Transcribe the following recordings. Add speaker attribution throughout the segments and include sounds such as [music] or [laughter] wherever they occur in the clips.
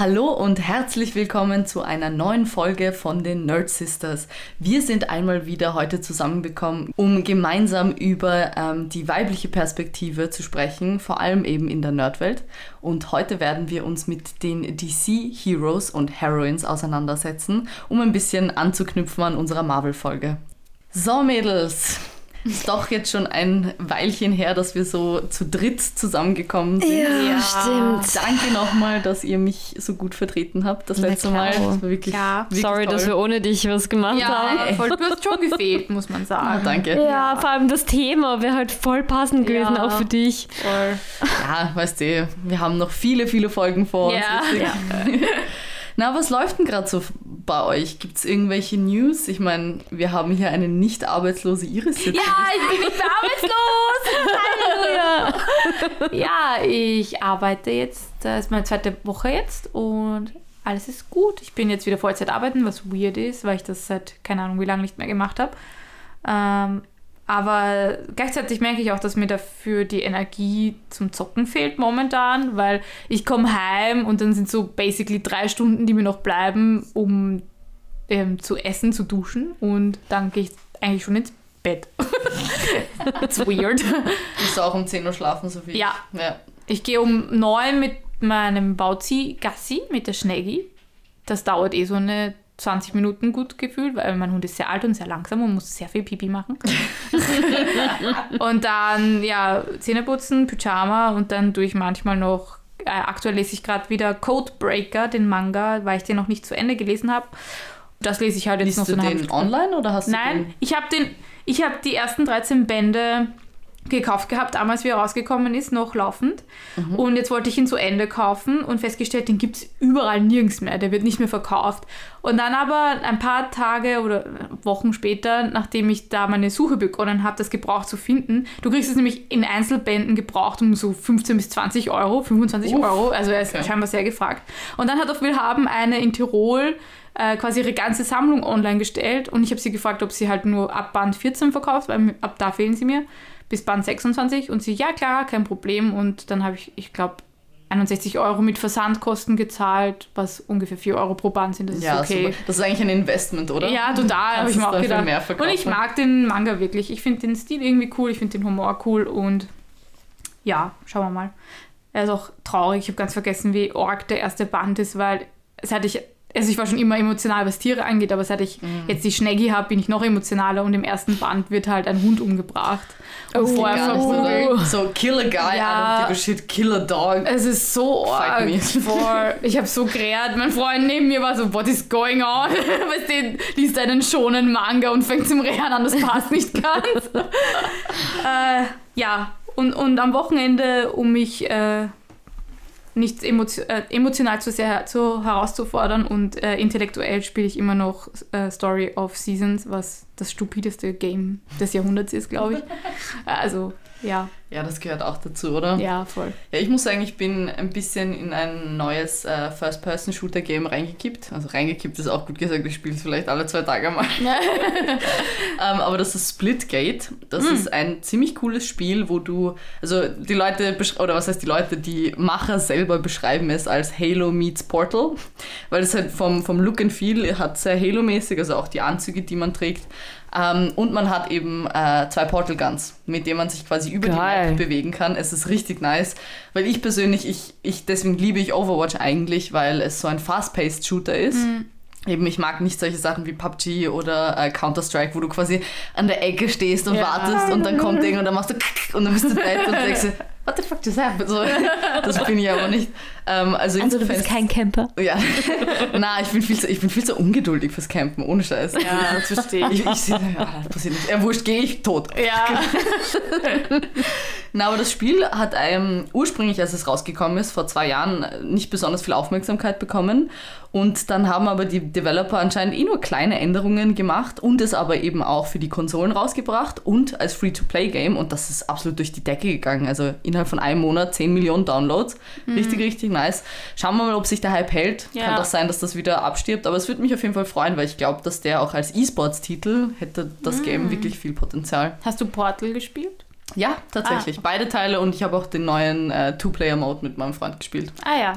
Speaker 1: Hallo und herzlich willkommen zu einer neuen Folge von den Nerd Sisters. Wir sind einmal wieder heute zusammengekommen, um gemeinsam über ähm, die weibliche Perspektive zu sprechen, vor allem eben in der Nerdwelt. Und heute werden wir uns mit den DC Heroes und Heroines auseinandersetzen, um ein bisschen anzuknüpfen an unserer Marvel-Folge. So, Mädels, ist doch jetzt schon ein Weilchen her, dass wir so zu dritt zusammengekommen sind.
Speaker 2: Ja, ja. stimmt.
Speaker 1: Danke nochmal, dass ihr mich so gut vertreten habt. Das letzte Mal. Das war wirklich,
Speaker 2: ja.
Speaker 1: wirklich
Speaker 2: Sorry,
Speaker 1: toll.
Speaker 2: dass wir ohne dich was gemacht
Speaker 3: ja,
Speaker 2: haben.
Speaker 3: Voll, du hast schon gefehlt, muss man sagen.
Speaker 1: Ah, danke.
Speaker 2: Ja, ja, vor allem das Thema wäre halt voll passend gewesen,
Speaker 3: Ja.
Speaker 2: auch für dich.
Speaker 3: Voll.
Speaker 1: Ja, weißt du, wir haben noch viele, viele Folgen vor uns.
Speaker 3: Ja. [laughs]
Speaker 1: Na, was läuft denn gerade so bei euch? Gibt es irgendwelche News? Ich meine, wir haben hier eine nicht arbeitslose Iris sitzen.
Speaker 3: Ja, ich bin nicht arbeitslos. Halleluja. Ja, ich arbeite jetzt, das ist meine zweite Woche jetzt und alles ist gut. Ich bin jetzt wieder Vollzeit arbeiten, was weird ist, weil ich das seit keine Ahnung wie lange nicht mehr gemacht habe. Ähm, aber gleichzeitig merke ich auch, dass mir dafür die Energie zum Zocken fehlt momentan, weil ich komme heim und dann sind so basically drei Stunden, die mir noch bleiben, um ähm, zu essen, zu duschen und dann gehe ich eigentlich schon ins Bett. [laughs] It's weird.
Speaker 1: Musst du auch um 10 Uhr schlafen, Sophie?
Speaker 3: Ja.
Speaker 1: ja.
Speaker 3: Ich gehe um neun mit meinem Bauzi Gassi, mit der Schneggi. Das dauert eh so eine 20 Minuten gut gefühlt, weil mein Hund ist sehr alt und sehr langsam und muss sehr viel Pipi machen. [laughs] und dann, ja, Zähne putzen, Pyjama und dann tue ich manchmal noch, äh, aktuell lese ich gerade wieder Codebreaker, den Manga, weil ich den noch nicht zu Ende gelesen habe. Das lese ich halt jetzt
Speaker 1: Liest
Speaker 3: noch so
Speaker 1: du den online oder hast du
Speaker 3: Nein,
Speaker 1: den?
Speaker 3: ich habe den, ich habe die ersten 13 Bände gekauft gehabt, damals wie er rausgekommen ist, noch laufend. Und jetzt wollte ich ihn zu Ende kaufen und festgestellt, den gibt es überall nirgends mehr, der wird nicht mehr verkauft. Und dann aber ein paar Tage oder Wochen später, nachdem ich da meine Suche begonnen habe, das gebraucht zu finden, du kriegst es nämlich in Einzelbänden gebraucht um so 15 bis 20 Euro, 25
Speaker 1: Uff,
Speaker 3: Euro, also er ist
Speaker 1: okay.
Speaker 3: scheinbar sehr gefragt. Und dann hat auf Willhaben eine in Tirol äh, quasi ihre ganze Sammlung online gestellt und ich habe sie gefragt, ob sie halt nur ab Band 14 verkauft, weil ab da fehlen sie mir, bis Band 26 und sie, ja klar, kein Problem und dann habe ich, ich glaube, 61 Euro mit Versandkosten gezahlt, was ungefähr 4 Euro pro Band sind, das ist
Speaker 1: Ja,
Speaker 3: okay.
Speaker 1: super. Das ist eigentlich ein Investment, oder?
Speaker 3: Ja, total, habe ich mir auch gedacht. und ich mag den Manga wirklich. Ich finde den Stil irgendwie cool, ich finde den Humor cool und ja, schauen wir mal. Er ist auch traurig. Ich habe ganz vergessen, wie arg der erste Band ist, weil seit ich, also ich war schon immer emotional, was Tiere angeht, aber seit ich
Speaker 1: Mhm.
Speaker 3: jetzt die Schneggi habe, bin ich noch emotionaler und im ersten Band wird halt ein Hund umgebracht. Und
Speaker 2: Oh,
Speaker 3: vorher
Speaker 1: so,
Speaker 3: verprügelt.
Speaker 1: oder? so, kill a guy,
Speaker 3: Ja.
Speaker 1: I don't give a shit, kill a dog.
Speaker 3: Es ist so arg. Ich habe so gerät. Mein Freund neben mir war so, what is going on? [laughs] Weißt du, liest einen schonen Manga und fängt zum Rehren an, das passt nicht ganz. [laughs] äh, ja, und, und am Wochenende, um mich äh, nicht emotio äh, emotional zu sehr zu herauszufordern und äh, intellektuell spiele ich immer noch äh, Story of Seasons, was das stupideste Game des Jahrhunderts ist, glaube ich. [laughs] Also, ja,
Speaker 1: Ja, das gehört auch dazu, oder?
Speaker 3: ja, voll.
Speaker 1: Ja, ich muss sagen, ich bin ein bisschen in ein neues äh, First-Person-Shooter-Game reingekippt. Also reingekippt ist auch gut gesagt, ich spiele es vielleicht alle zwei Tage mal. [laughs] [laughs] ähm, aber das ist Splitgate. Das ist ein ziemlich cooles Spiel, wo du, also die Leute, oder was heißt die Leute, die Macher selber beschreiben es als Halo meets Portal, weil es halt vom, vom Look and Feel hat sehr Halo-mäßig, also auch die Anzüge, die man trägt. Ähm, und man hat eben äh, zwei Portal Guns, mit denen man sich quasi über die
Speaker 2: Geil.
Speaker 1: Map bewegen kann. Es ist richtig nice, weil ich persönlich, ich, ich deswegen liebe ich Overwatch eigentlich, weil es so ein fast-paced Shooter ist. Eben, ich mag nicht solche Sachen wie PUBG oder äh, Counter-Strike, wo du quasi an der Ecke stehst und
Speaker 3: Ja.
Speaker 1: wartest und dann kommt [laughs] Ding und dann machst du [laughs] und dann bist du dead und denkst what the fuck just happened? So, [laughs] das bin ich aber nicht. Ähm, also,
Speaker 2: Also du bist kein Camper.
Speaker 1: ja, [laughs] na, ich bin, viel zu, ich bin viel zu ungeduldig fürs Campen, ohne Scheiß.
Speaker 3: Ja, das verstehe
Speaker 1: Ich, ich sehe, ja, das passiert nicht. Ja, wurscht, gehe ich tot.
Speaker 3: Ja, [laughs]
Speaker 1: Na, aber das Spiel hat ähm, ursprünglich, als es rausgekommen ist, vor zwei Jahren, nicht besonders viel Aufmerksamkeit bekommen. Und dann haben aber die Developer anscheinend eh nur kleine Änderungen gemacht und es aber eben auch für die Konsolen rausgebracht und als Free-to-Play-Game. Und das ist absolut durch die Decke gegangen. Also innerhalb von einem Monat 10 Millionen Downloads. Richtig, richtig nice. Schauen wir mal, ob sich der Hype hält.
Speaker 3: Ja.
Speaker 1: Kann doch sein, dass das wieder abstirbt. Aber es würde mich auf jeden Fall freuen, weil ich glaube, dass der auch als E-Sports-Titel hätte das Game wirklich viel Potenzial.
Speaker 3: Hast du Portal gespielt?
Speaker 1: Ja, tatsächlich. Beide Teile und ich habe auch den neuen äh, Two-Player-Mode mit meinem Freund gespielt.
Speaker 3: Ah ja.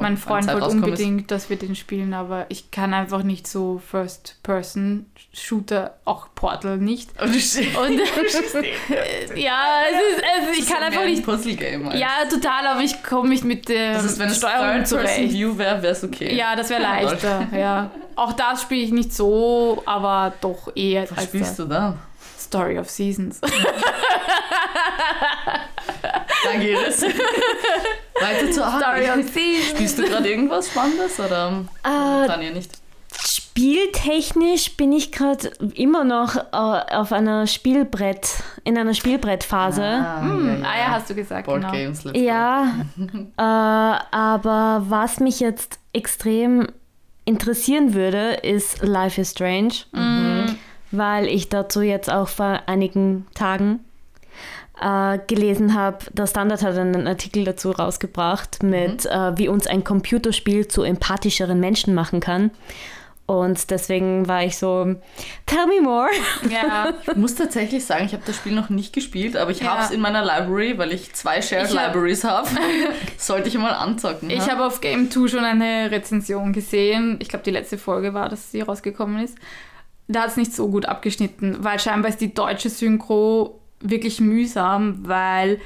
Speaker 3: Mein Freund wollte
Speaker 1: rausgekommen ist.
Speaker 3: unbedingt, dass wir den spielen, aber ich kann einfach nicht so First-Person-Shooter, auch Portal nicht.
Speaker 1: Und du stehst-
Speaker 3: Und [laughs] [laughs] ja, es ist, es, ich kann einfach
Speaker 1: ein
Speaker 3: nicht.
Speaker 1: Puzzle-Game. halt.
Speaker 3: Ja, total, aber ich komme nicht mit der
Speaker 1: Das ist, wenn es
Speaker 3: Steuerung zurecht.
Speaker 1: Third-Person-View wäre, wäre es okay.
Speaker 3: Ja, das wäre
Speaker 1: Oh
Speaker 3: leichter, [laughs] ja. Auch das spiele ich nicht so, aber doch eher
Speaker 1: Was spielst du da?
Speaker 3: Story of Seasons. [laughs]
Speaker 1: Danke, Iris. Weiter zur
Speaker 3: Story
Speaker 1: Arbeit.
Speaker 3: of Seasons.
Speaker 1: Spielst du gerade irgendwas Spannendes oder
Speaker 2: Äh,
Speaker 1: Tanja nicht?
Speaker 2: spieltechnisch bin ich gerade immer noch äh, auf einer Spielbrett, in einer Spielbrettphase.
Speaker 3: Hm, ah ja, hast du gesagt,
Speaker 1: Board
Speaker 3: genau.
Speaker 1: Games.
Speaker 2: Ja, äh, aber was mich jetzt extrem interessieren würde, ist Life is Strange, weil ich dazu jetzt auch vor einigen Tagen äh, gelesen habe, der Standard hat einen Artikel dazu rausgebracht mit, äh, wie uns ein Computerspiel zu empathischeren Menschen machen kann. Und deswegen war ich so, tell me more.
Speaker 3: Ja, [laughs]
Speaker 1: Ich muss tatsächlich sagen, ich habe das Spiel noch nicht gespielt, aber ich
Speaker 3: Ja.
Speaker 1: habe es in meiner Library, weil ich zwei Shared
Speaker 3: Ich
Speaker 1: Libraries habe. [laughs] Sollte ich mal anzocken.
Speaker 3: ich
Speaker 1: ha?
Speaker 3: habe auf Game 2 schon eine Rezension gesehen. Ich glaube, die letzte Folge war, dass sie rausgekommen ist. Da hat es nicht so gut abgeschnitten, weil scheinbar ist die deutsche Synchro wirklich mühsam, weil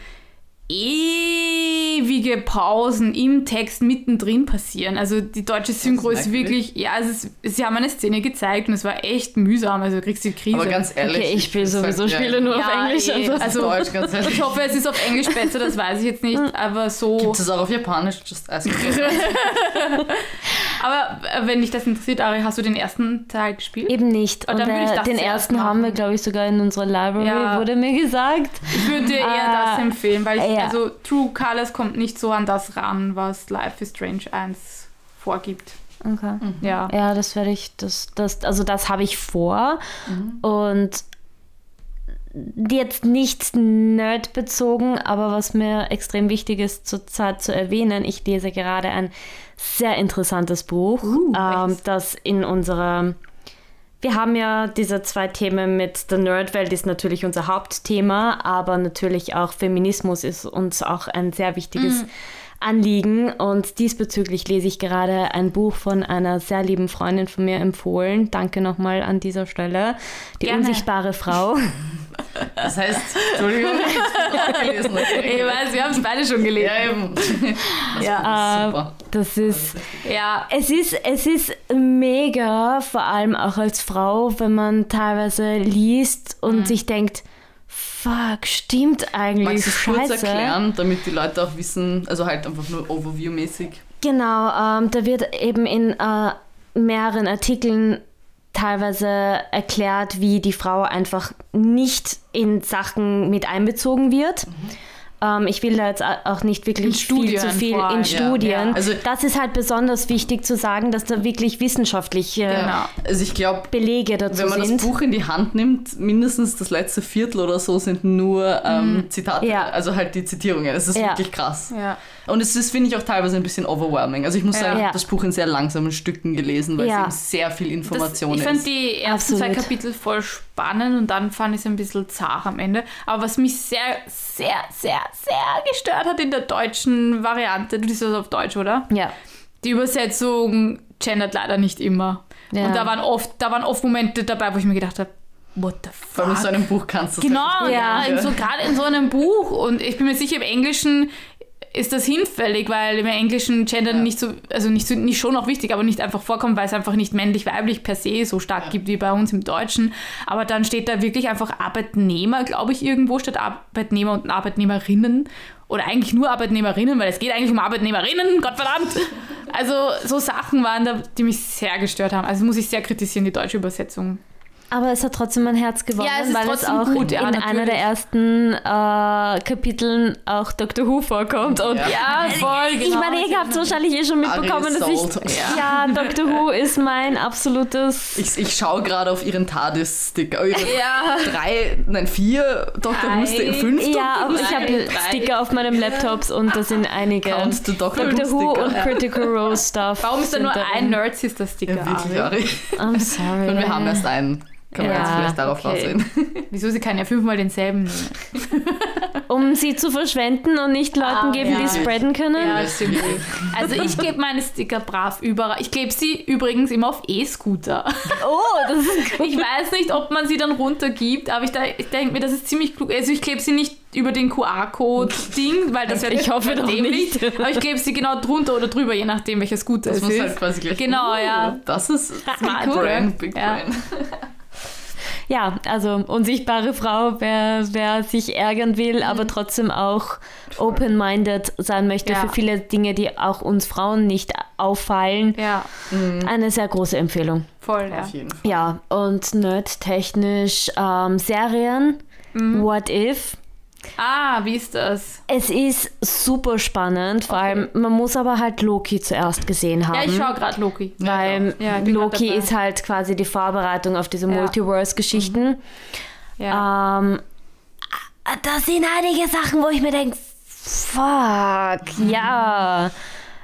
Speaker 3: ewige Pausen im Text mittendrin passieren. Also die deutsche Synchro ist
Speaker 1: merkwürdig.
Speaker 3: wirklich, ja, es ist, sie haben eine Szene gezeigt und es war echt mühsam, also du kriegst die Krise.
Speaker 1: aber ganz ehrlich.
Speaker 2: Okay, ich spiele
Speaker 1: sag-
Speaker 2: sowieso
Speaker 1: ja,
Speaker 2: Spiele nur auf
Speaker 3: Ja,
Speaker 2: Englisch.
Speaker 3: eh.
Speaker 2: Also.
Speaker 3: Also-
Speaker 1: Deutsch, ganz ehrlich.
Speaker 3: ich hoffe, es ist auf Englisch besser, das weiß ich jetzt nicht, aber so.
Speaker 1: Gibt es auch auf Japanisch? Just ask. [laughs]
Speaker 3: Aber äh, wenn dich das interessiert, Ari, hast du den ersten Teil gespielt?
Speaker 2: Eben nicht.
Speaker 3: Oh,
Speaker 2: Und
Speaker 3: ich
Speaker 2: äh, den ersten haben wir, glaube ich, sogar in unserer Library,
Speaker 3: Ja.
Speaker 2: wurde mir gesagt.
Speaker 3: Ich würde dir eher
Speaker 2: Ah,
Speaker 3: das empfehlen, weil ich,
Speaker 2: ja.
Speaker 3: also True Colors kommt nicht so an das ran, was Life is Strange 1 vorgibt.
Speaker 2: Okay.
Speaker 3: Ja.
Speaker 2: Ja, das werde ich, das, das, also das habe ich vor. Und jetzt nicht nerdbezogen, aber was mir extrem wichtig ist zurzeit zu erwähnen, ich lese gerade ein sehr interessantes Buch, ähm,
Speaker 3: welches?
Speaker 2: das in unserer wir haben ja diese zwei Themen mit der Nerdwelt ist natürlich unser Hauptthema, aber natürlich auch Feminismus ist uns auch ein sehr wichtiges Anliegen und diesbezüglich lese ich gerade ein Buch von einer sehr lieben Freundin von mir empfohlen. Danke nochmal an dieser Stelle. Die
Speaker 3: Gerne.
Speaker 2: unsichtbare Frau. [laughs]
Speaker 1: Das heißt, Entschuldigung, [laughs] ich habe auch gelesen.
Speaker 3: Ich weiß, wir haben es beide schon gelesen.
Speaker 1: Ja, eben. [laughs]
Speaker 3: Ja.
Speaker 1: Super.
Speaker 2: Das ist
Speaker 3: Ja.
Speaker 2: Es ist, es ist mega, vor allem auch als Frau, wenn man teilweise liest und
Speaker 3: Mhm.
Speaker 2: sich denkt, fuck, stimmt eigentlich,
Speaker 1: Magst du es kurz erklären, damit die Leute auch wissen, also halt einfach nur Overview-mäßig?
Speaker 2: Genau, ähm, da wird eben in äh, mehreren Artikeln teilweise erklärt, wie die Frau einfach nicht in Sachen mit einbezogen wird. Ähm, ich will da jetzt auch nicht wirklich
Speaker 3: In
Speaker 2: viel
Speaker 3: Studien
Speaker 2: zu viel
Speaker 3: vor
Speaker 2: in
Speaker 3: ja.
Speaker 2: Studien.
Speaker 3: Ja.
Speaker 1: Also-
Speaker 2: das ist halt besonders wichtig zu sagen, dass da wirklich wissenschaftliche
Speaker 3: Genau.
Speaker 1: Also ich glaube,
Speaker 2: Belege dazu
Speaker 1: wenn man
Speaker 2: sind.
Speaker 1: das Buch in die Hand nimmt, mindestens das letzte Viertel oder so sind nur ähm, Zitate,
Speaker 2: Ja.
Speaker 1: also halt die Zitierungen. Es ist
Speaker 2: Ja.
Speaker 1: wirklich krass.
Speaker 3: Ja.
Speaker 1: Und es ist, finde ich, auch teilweise ein bisschen overwhelming. Also ich muss
Speaker 3: Ja.
Speaker 1: sagen, ich
Speaker 2: Ja.
Speaker 1: habe das Buch in sehr langsamen Stücken gelesen, weil
Speaker 2: Ja.
Speaker 1: es eben sehr viel
Speaker 3: Das,
Speaker 1: Information
Speaker 3: ich fand
Speaker 1: ist.
Speaker 3: die ersten zwei
Speaker 2: Absolut.
Speaker 3: Kapitel voll spannend und dann fand ich es ein bisschen zart am Ende. Aber was mich sehr, sehr, sehr, sehr gestört hat in der deutschen Variante, du liest das auf Deutsch, oder?
Speaker 2: ja.
Speaker 3: Die Übersetzung gendert leider nicht immer.
Speaker 2: Ja.
Speaker 3: Und da waren oft, da waren oft Momente dabei, wo ich mir gedacht habe, what the
Speaker 1: Vor allem in
Speaker 3: fuck?
Speaker 1: so einem Buch kannst du das
Speaker 3: Genau, ja,
Speaker 1: nicht
Speaker 3: in so, gerade in so einem Buch. Und ich bin mir sicher, im Englischen ist das hinfällig, weil im Englischen Gender
Speaker 1: Ja.
Speaker 3: nicht so, also nicht, so, nicht schon noch wichtig, aber nicht einfach vorkommt, weil es einfach nicht männlich-weiblich per se so stark gibt wie bei uns im Deutschen. Aber dann steht da wirklich einfach Arbeitnehmer, glaube ich, irgendwo statt Arbeitnehmer und Arbeitnehmerinnen. Oder eigentlich nur Arbeitnehmerinnen, weil es geht eigentlich um Arbeitnehmerinnen, Gottverdammt. Also so Sachen waren da, die mich sehr gestört haben. Also muss ich sehr kritisieren, die deutsche Übersetzung.
Speaker 2: Aber es hat trotzdem mein Herz gewonnen,
Speaker 3: Ja, es ist
Speaker 2: weil es
Speaker 3: trotzdem
Speaker 2: auch
Speaker 3: gut, ja,
Speaker 2: in einer
Speaker 3: natürlich.
Speaker 2: der ersten äh, Kapiteln auch Dr. Who vorkommt. Und
Speaker 1: Ja.
Speaker 3: Ja, voll,
Speaker 2: ich
Speaker 3: genau.
Speaker 2: meine, ihr habt wahrscheinlich eh schon mitbekommen,
Speaker 1: Ari
Speaker 2: dass ich.
Speaker 1: sold.
Speaker 2: Ja, Dr. Who ist mein absolutes.
Speaker 1: Ich, ich schaue gerade auf ihren TARDIS-Sticker. Ihre
Speaker 3: Ja.
Speaker 1: drei, nein, vier Dr. Who-Sticker, fünf
Speaker 2: Ja, aber
Speaker 1: Dr.
Speaker 2: ich habe. Sticker auf meinem Laptops und da sind einige.
Speaker 1: Count Dr.
Speaker 2: Dr. Who und Critical Role Stuff.
Speaker 3: Warum ist da nur ein Nerd-Sister-Sticker?
Speaker 1: Ja, wirklich.
Speaker 2: I'm sorry.
Speaker 1: Und wir haben erst einen. Kann man
Speaker 2: Ja,
Speaker 1: jetzt vielleicht darauf
Speaker 3: okay.
Speaker 1: aussehen. [laughs]
Speaker 3: Wieso, sie kann ja fünfmal denselben nehmen. [laughs]
Speaker 2: um sie zu verschwenden und nicht Leuten
Speaker 3: Ah,
Speaker 2: geben,
Speaker 3: ja.
Speaker 2: die spreaden können.
Speaker 3: Ja, stimmt. Also ich gebe meine Sticker brav überall. Ich klebe sie übrigens immer auf E-Scooter.
Speaker 2: Oh, das ist [laughs]
Speaker 3: Ich weiß nicht, ob man sie dann runtergibt, aber ich, ich denke mir, das ist ziemlich klug. Also ich klebe sie nicht über den QR-Code-Ding, weil das wäre
Speaker 2: Ich hoffe doch
Speaker 3: dämlich.
Speaker 2: nicht.
Speaker 3: Aber ich klebe sie genau drunter oder drüber, je nachdem, welcher Scooter
Speaker 1: Das
Speaker 3: es
Speaker 1: muss
Speaker 3: ist.
Speaker 1: halt quasi gleich.
Speaker 3: Genau,
Speaker 1: Uh,
Speaker 3: ja.
Speaker 1: Das ist
Speaker 3: Smart.
Speaker 1: Big Brain, Big
Speaker 3: Ja.
Speaker 1: Brain.
Speaker 2: Ja, also unsichtbare Frau, wer, wer sich ärgern will, aber trotzdem auch open-minded sein möchte
Speaker 3: Ja.
Speaker 2: für viele Dinge, die auch uns Frauen nicht auffallen.
Speaker 3: Ja,
Speaker 2: Eine sehr große Empfehlung.
Speaker 3: voll, ja.
Speaker 1: Auf jeden Fall.
Speaker 2: Ja, und nerd-technisch ähm, Serien. What if?
Speaker 3: Ah, wie ist das?
Speaker 2: Es ist super spannend, vor allem, man muss aber halt Loki zuerst gesehen haben.
Speaker 3: Ja, ich schaue gerade Loki.
Speaker 2: weil
Speaker 3: Ja, ich
Speaker 2: Loki ist halt quasi die Vorbereitung auf diese
Speaker 3: Ja.
Speaker 2: Multiverse-Geschichten.
Speaker 3: Ja.
Speaker 2: Ähm, da sind einige Sachen, wo ich mir denke, fuck, ja.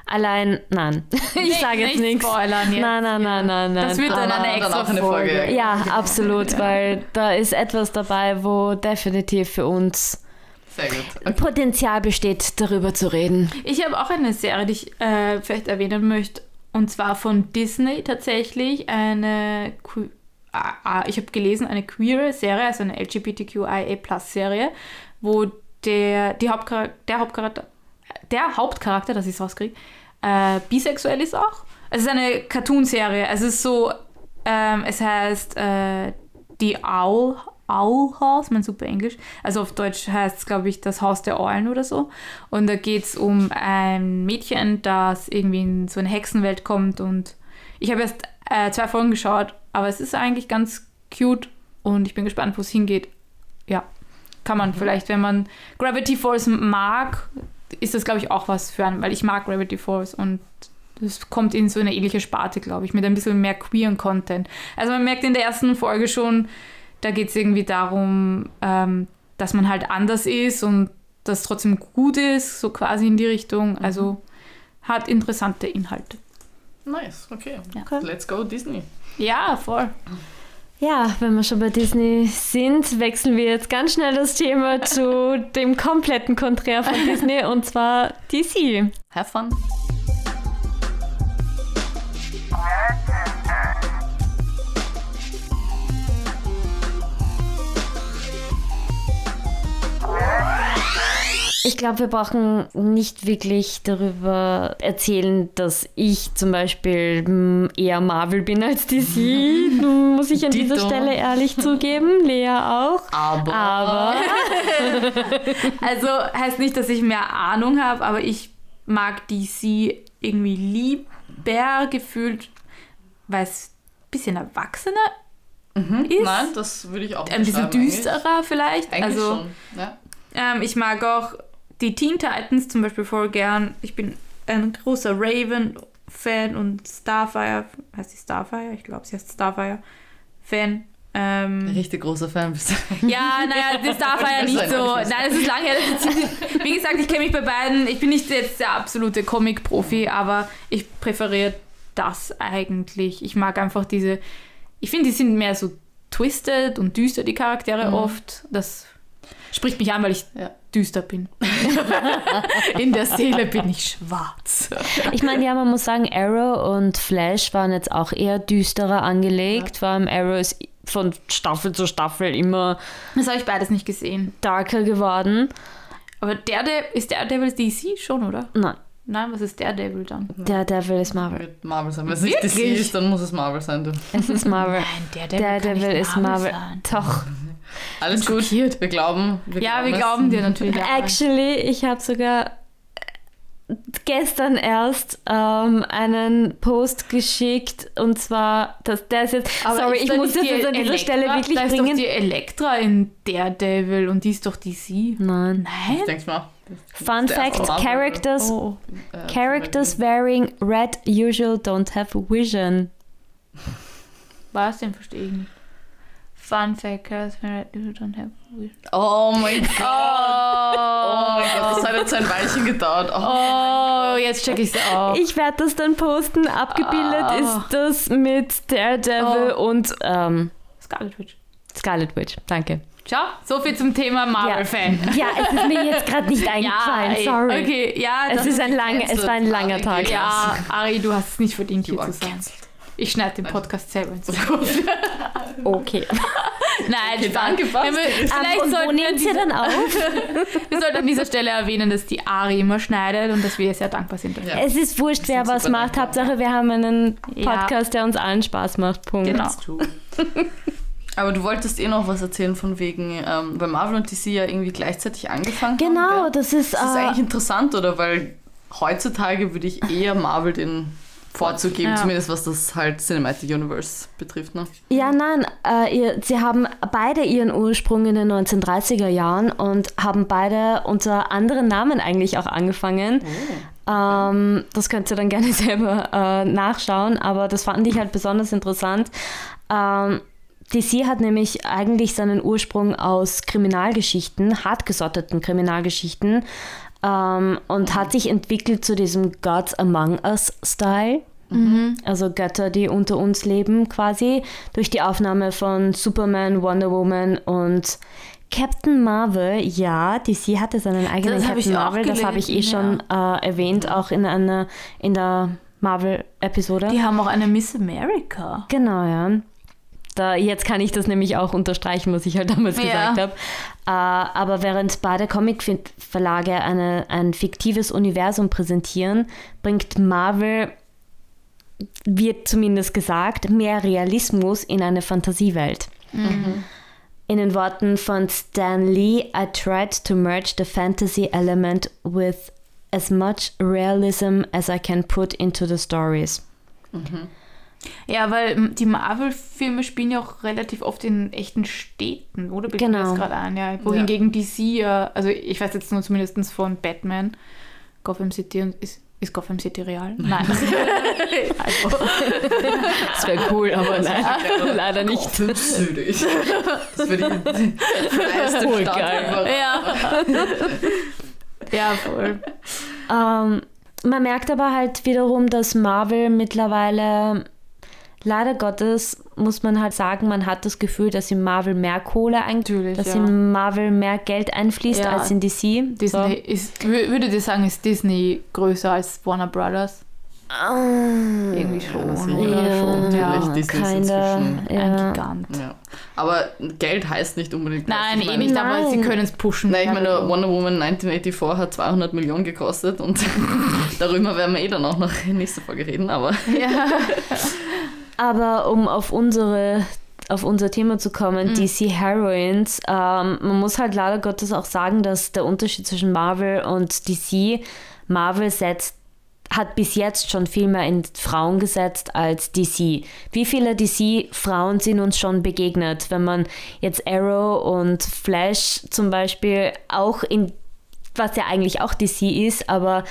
Speaker 2: Allein, nein. [laughs] Ich
Speaker 3: Nicht-
Speaker 2: sage jetzt
Speaker 3: nicht
Speaker 2: nichts.
Speaker 3: spoilern jetzt.
Speaker 2: Nein, nein, nein, nein, nein.
Speaker 3: Das wird dann eine extra Folge.
Speaker 1: Folge.
Speaker 2: ja, absolut, [laughs] weil da ist etwas dabei, wo definitiv für uns
Speaker 1: Sehr gut. Okay.
Speaker 2: Potenzial besteht, darüber zu reden.
Speaker 3: Ich habe auch eine Serie, die ich äh, vielleicht erwähnen möchte. Und zwar von Disney tatsächlich. Eine, que- ah, ah, ich habe gelesen, eine queere Serie, also eine LGBTQIA-Plus-Serie, wo der, die Hauptcharakter, der Hauptcharakter, der Hauptcharakter, dass ich es rauskriege, äh, bisexuell ist auch. Also es ist eine Cartoon-Serie. Es ist so, ähm, es heißt äh, die Owl, House, mein super Englisch. Also auf Deutsch heißt es, glaube ich, das Haus der Eulen oder so. Und da geht es um ein Mädchen, das irgendwie in so eine Hexenwelt kommt. Und ich habe erst äh, zwei Folgen geschaut, aber es ist eigentlich ganz cute und ich bin gespannt, wo es hingeht. Ja, kann man vielleicht, wenn man Gravity Falls mag, ist das, glaube ich, auch was für einen, weil ich mag Gravity Falls und das kommt in so eine ähnliche Sparte, glaube ich, mit ein bisschen mehr queeren Content. Also man merkt in der ersten Folge schon, da geht es irgendwie darum, ähm, dass man halt anders ist und das trotzdem gut ist, so quasi in die Richtung. Also hat interessante Inhalte.
Speaker 1: Nice, okay.
Speaker 2: Okay.
Speaker 1: Let's go Disney.
Speaker 3: Ja, voll.
Speaker 2: Ja, wenn wir schon bei Disney sind, wechseln wir jetzt ganz schnell das Thema zu dem kompletten Konträr von [laughs] Disney und zwar DC.
Speaker 1: Have fun.
Speaker 2: Ich glaube, wir brauchen nicht wirklich darüber erzählen, dass ich zum Beispiel mm, eher Marvel bin als DC. [laughs] Muss ich an dieser
Speaker 1: Dito.
Speaker 2: Stelle ehrlich zugeben. Lea auch.
Speaker 1: Aber.
Speaker 2: Aber [laughs]
Speaker 3: Also heißt nicht, dass ich mehr Ahnung habe, aber ich mag DC irgendwie lieber gefühlt, weil es ein bisschen erwachsener
Speaker 1: Mhm.
Speaker 3: ist.
Speaker 1: Nein, das würde ich auch
Speaker 3: ein bisschen düsterer vielleicht.
Speaker 1: Eigentlich, eigentlich
Speaker 3: also
Speaker 1: schon. Ja.
Speaker 3: Ähm, ich mag auch die Teen Titans zum Beispiel voll gern. Ich bin ein großer Raven-Fan und Starfire, heißt die Starfire? Ich glaube, sie heißt Starfire-Fan. Ähm,
Speaker 1: Richtig großer Fan bist du.
Speaker 3: ja, naja, die Starfire nicht so.
Speaker 1: Nein,
Speaker 3: es ist lange her. das ist- Wie gesagt, ich kenne mich bei beiden. Ich bin nicht jetzt der absolute Comic-Profi, aber ich präferiere das eigentlich. Ich mag einfach diese. Ich finde, die sind mehr so twisted und düster, die Charaktere oft. Das spricht mich an, weil ich
Speaker 1: Ja.
Speaker 3: Düster bin. [laughs] In der Seele bin ich schwarz.
Speaker 2: ich meine, ja, man muss sagen, Arrow und Flash waren jetzt auch eher düsterer angelegt. Vor allem Arrow ist von Staffel zu Staffel immer
Speaker 3: Das habe ich beides nicht gesehen.
Speaker 2: darker geworden.
Speaker 3: Aber Daredevil, ist Daredevil DC schon, oder?
Speaker 2: Nein,
Speaker 3: Nein, was ist Daredevil dann?
Speaker 2: der Devil ist Marvel.
Speaker 1: Wird Marvel sein. Wenn es nicht DC ist, dann muss es Marvel sein. Du.
Speaker 2: Es ist Marvel.
Speaker 3: Nein,
Speaker 2: Der Devil ist Marvel. Doch. [laughs]
Speaker 1: Alles gut. Wir glauben. Wir
Speaker 3: Ja, wir
Speaker 1: es.
Speaker 3: glauben dir natürlich.
Speaker 2: Actually, ich habe sogar gestern erst ähm, einen Post geschickt und zwar, dass der ist jetzt.
Speaker 3: Aber
Speaker 2: sorry,
Speaker 3: ist
Speaker 2: ich muss das jetzt an dieser
Speaker 3: Elektra?
Speaker 2: Stelle wirklich
Speaker 3: da ist
Speaker 2: bringen.
Speaker 3: doch die Elektra in Daredevil und die ist doch DC.
Speaker 2: Nein.
Speaker 3: Nein?
Speaker 1: Ich mal.
Speaker 2: Fun fact: Characters,
Speaker 3: Oh.
Speaker 1: Äh,
Speaker 2: characters wearing red usual don't have vision.
Speaker 3: Was denn? Verstehe ich nicht. Fun fact, characters you don't have.
Speaker 1: Oh mein [laughs] Gott. Oh mein Gott, das hat jetzt ein Weilchen gedauert. Oh.
Speaker 3: Oh, jetzt check ich's auch.
Speaker 2: Ich werde das dann posten. Abgebildet
Speaker 3: Ah.
Speaker 2: ist das mit Daredevil
Speaker 3: Oh.
Speaker 2: und ähm,
Speaker 3: Scarlet Witch.
Speaker 2: Scarlet Witch. Danke.
Speaker 3: Schau, so viel zum Thema Marvel-Fan.
Speaker 2: Ja, es ist mir jetzt gerade nicht [laughs] eingefallen,
Speaker 3: ey,
Speaker 2: sorry.
Speaker 3: Okay, ja,
Speaker 2: Es ist ein lang, es war ein langer Tag.
Speaker 3: Ja, Ari, du hast es nicht verdient, hier zu sein. Ich schneide den Podcast selber ins Kopf. [laughs]
Speaker 2: Okay. [laughs]
Speaker 3: Nein,
Speaker 1: Okay, danke,
Speaker 3: Ja,
Speaker 1: Basti.
Speaker 2: Ähm,
Speaker 3: Vielleicht
Speaker 2: und wo nehmt ihr dann auf? [laughs]
Speaker 3: wir sollten an dieser Stelle erwähnen, dass die Ari immer schneidet und dass wir sehr dankbar sind dafür.
Speaker 1: Ja.
Speaker 2: Es ist wurscht, wer was macht.
Speaker 1: dankbar.
Speaker 2: Hauptsache, wir haben einen
Speaker 3: Ja.
Speaker 2: Podcast, der uns allen Spaß macht. Punkt.
Speaker 3: Genau. [laughs]
Speaker 1: Aber du wolltest eh noch was erzählen von wegen, ähm, weil Marvel und DC ja irgendwie gleichzeitig angefangen haben.
Speaker 2: Genau, das ist.
Speaker 1: Das ist
Speaker 2: äh,
Speaker 1: eigentlich interessant, oder? Weil heutzutage würde ich eher Marvel den Vorzug geben,
Speaker 3: Ja.
Speaker 1: zumindest was das halt Cinematic Universe betrifft. Ne?
Speaker 2: Ja, nein, äh, ihr, sie haben beide ihren Ursprung in den 1930er Jahren und haben beide unter anderen Namen eigentlich auch angefangen. Ähm, das könnt ihr dann gerne [laughs] selber äh, nachschauen, aber das fand ich halt besonders interessant. Ähm, DC hat nämlich eigentlich seinen Ursprung aus Kriminalgeschichten, hartgesotteten Kriminalgeschichten ähm, und hat sich entwickelt zu diesem Gods Among Us-Style. Also Götter, die unter uns leben quasi, durch die Aufnahme von Superman, Wonder Woman und Captain Marvel. Ja, DC hatte seinen eigenen
Speaker 3: Das
Speaker 2: Captain Marvel, das habe ich eh schon äh, erwähnt, auch in, einer, in der Marvel-Episode.
Speaker 3: Die haben auch eine Miss America.
Speaker 2: Genau, ja. Da, jetzt kann ich das nämlich auch unterstreichen, was ich halt damals
Speaker 3: Ja.
Speaker 2: gesagt habe. Äh, aber während beide Comic-Verlage eine, ein fiktives Universum präsentieren, bringt Marvel, wird zumindest gesagt, mehr Realismus in eine Fantasiewelt. In den Worten von Stan Lee, I tried to merge the fantasy element with as much realism as I can put into the stories.
Speaker 3: Ja, weil m, die Marvel-Filme spielen ja auch relativ oft in echten Städten, oder? Mir
Speaker 2: Genau.
Speaker 3: das gerade ein, ja. Wohingegen DC ja, also ich weiß jetzt nur zumindest von Batman, Gotham City und ist, ist Gotham City real? Nein. [laughs] also, [laughs]
Speaker 2: Das wäre cool, aber nein, leider nicht.
Speaker 1: Südig. Das ich freiste
Speaker 2: Voll
Speaker 1: Stadt
Speaker 2: geil.
Speaker 3: ja. ja, voll.
Speaker 2: Ähm, man merkt aber halt wiederum, dass Marvel mittlerweile, leider Gottes, muss man halt sagen, man hat das Gefühl, dass in Marvel mehr Kohle ein,
Speaker 3: Natürlich,
Speaker 2: dass
Speaker 3: ja.
Speaker 2: in Marvel mehr Geld einfließt
Speaker 3: Ja.
Speaker 2: als in DC.
Speaker 3: Disney ist, wür- würdet ihr sagen, ist Disney größer als Warner Brothers?
Speaker 2: So.
Speaker 3: Irgendwie schon?
Speaker 2: Ja,
Speaker 3: schon, ja.
Speaker 1: Natürlich, Disney ist
Speaker 2: kinda,
Speaker 1: inzwischen-
Speaker 3: Ein
Speaker 2: ja.
Speaker 3: Gigant.
Speaker 1: Ja. Aber Geld heißt nicht unbedingt.
Speaker 3: Nein,
Speaker 1: ich
Speaker 3: eh
Speaker 1: meine-
Speaker 3: nicht, aber sie können es pushen.
Speaker 1: Nein, ich meine, Wonder Woman 1984 hat 200 Millionen gekostet und [laughs] darüber werden wir eh dann auch noch in nächster Folge reden, aber
Speaker 3: ja. [laughs]
Speaker 2: Aber um auf unsere auf unser Thema zu kommen,
Speaker 3: Mhm.
Speaker 2: DC Heroines, ähm, man muss halt leider Gottes auch sagen, dass der Unterschied zwischen Marvel und DC, Marvel setzt hat bis jetzt schon viel mehr in Frauen gesetzt als DC. Wie viele DC-Frauen sind uns schon begegnet, wenn man jetzt Arrow und Flash zum Beispiel auch in, was ja eigentlich auch DC ist, aber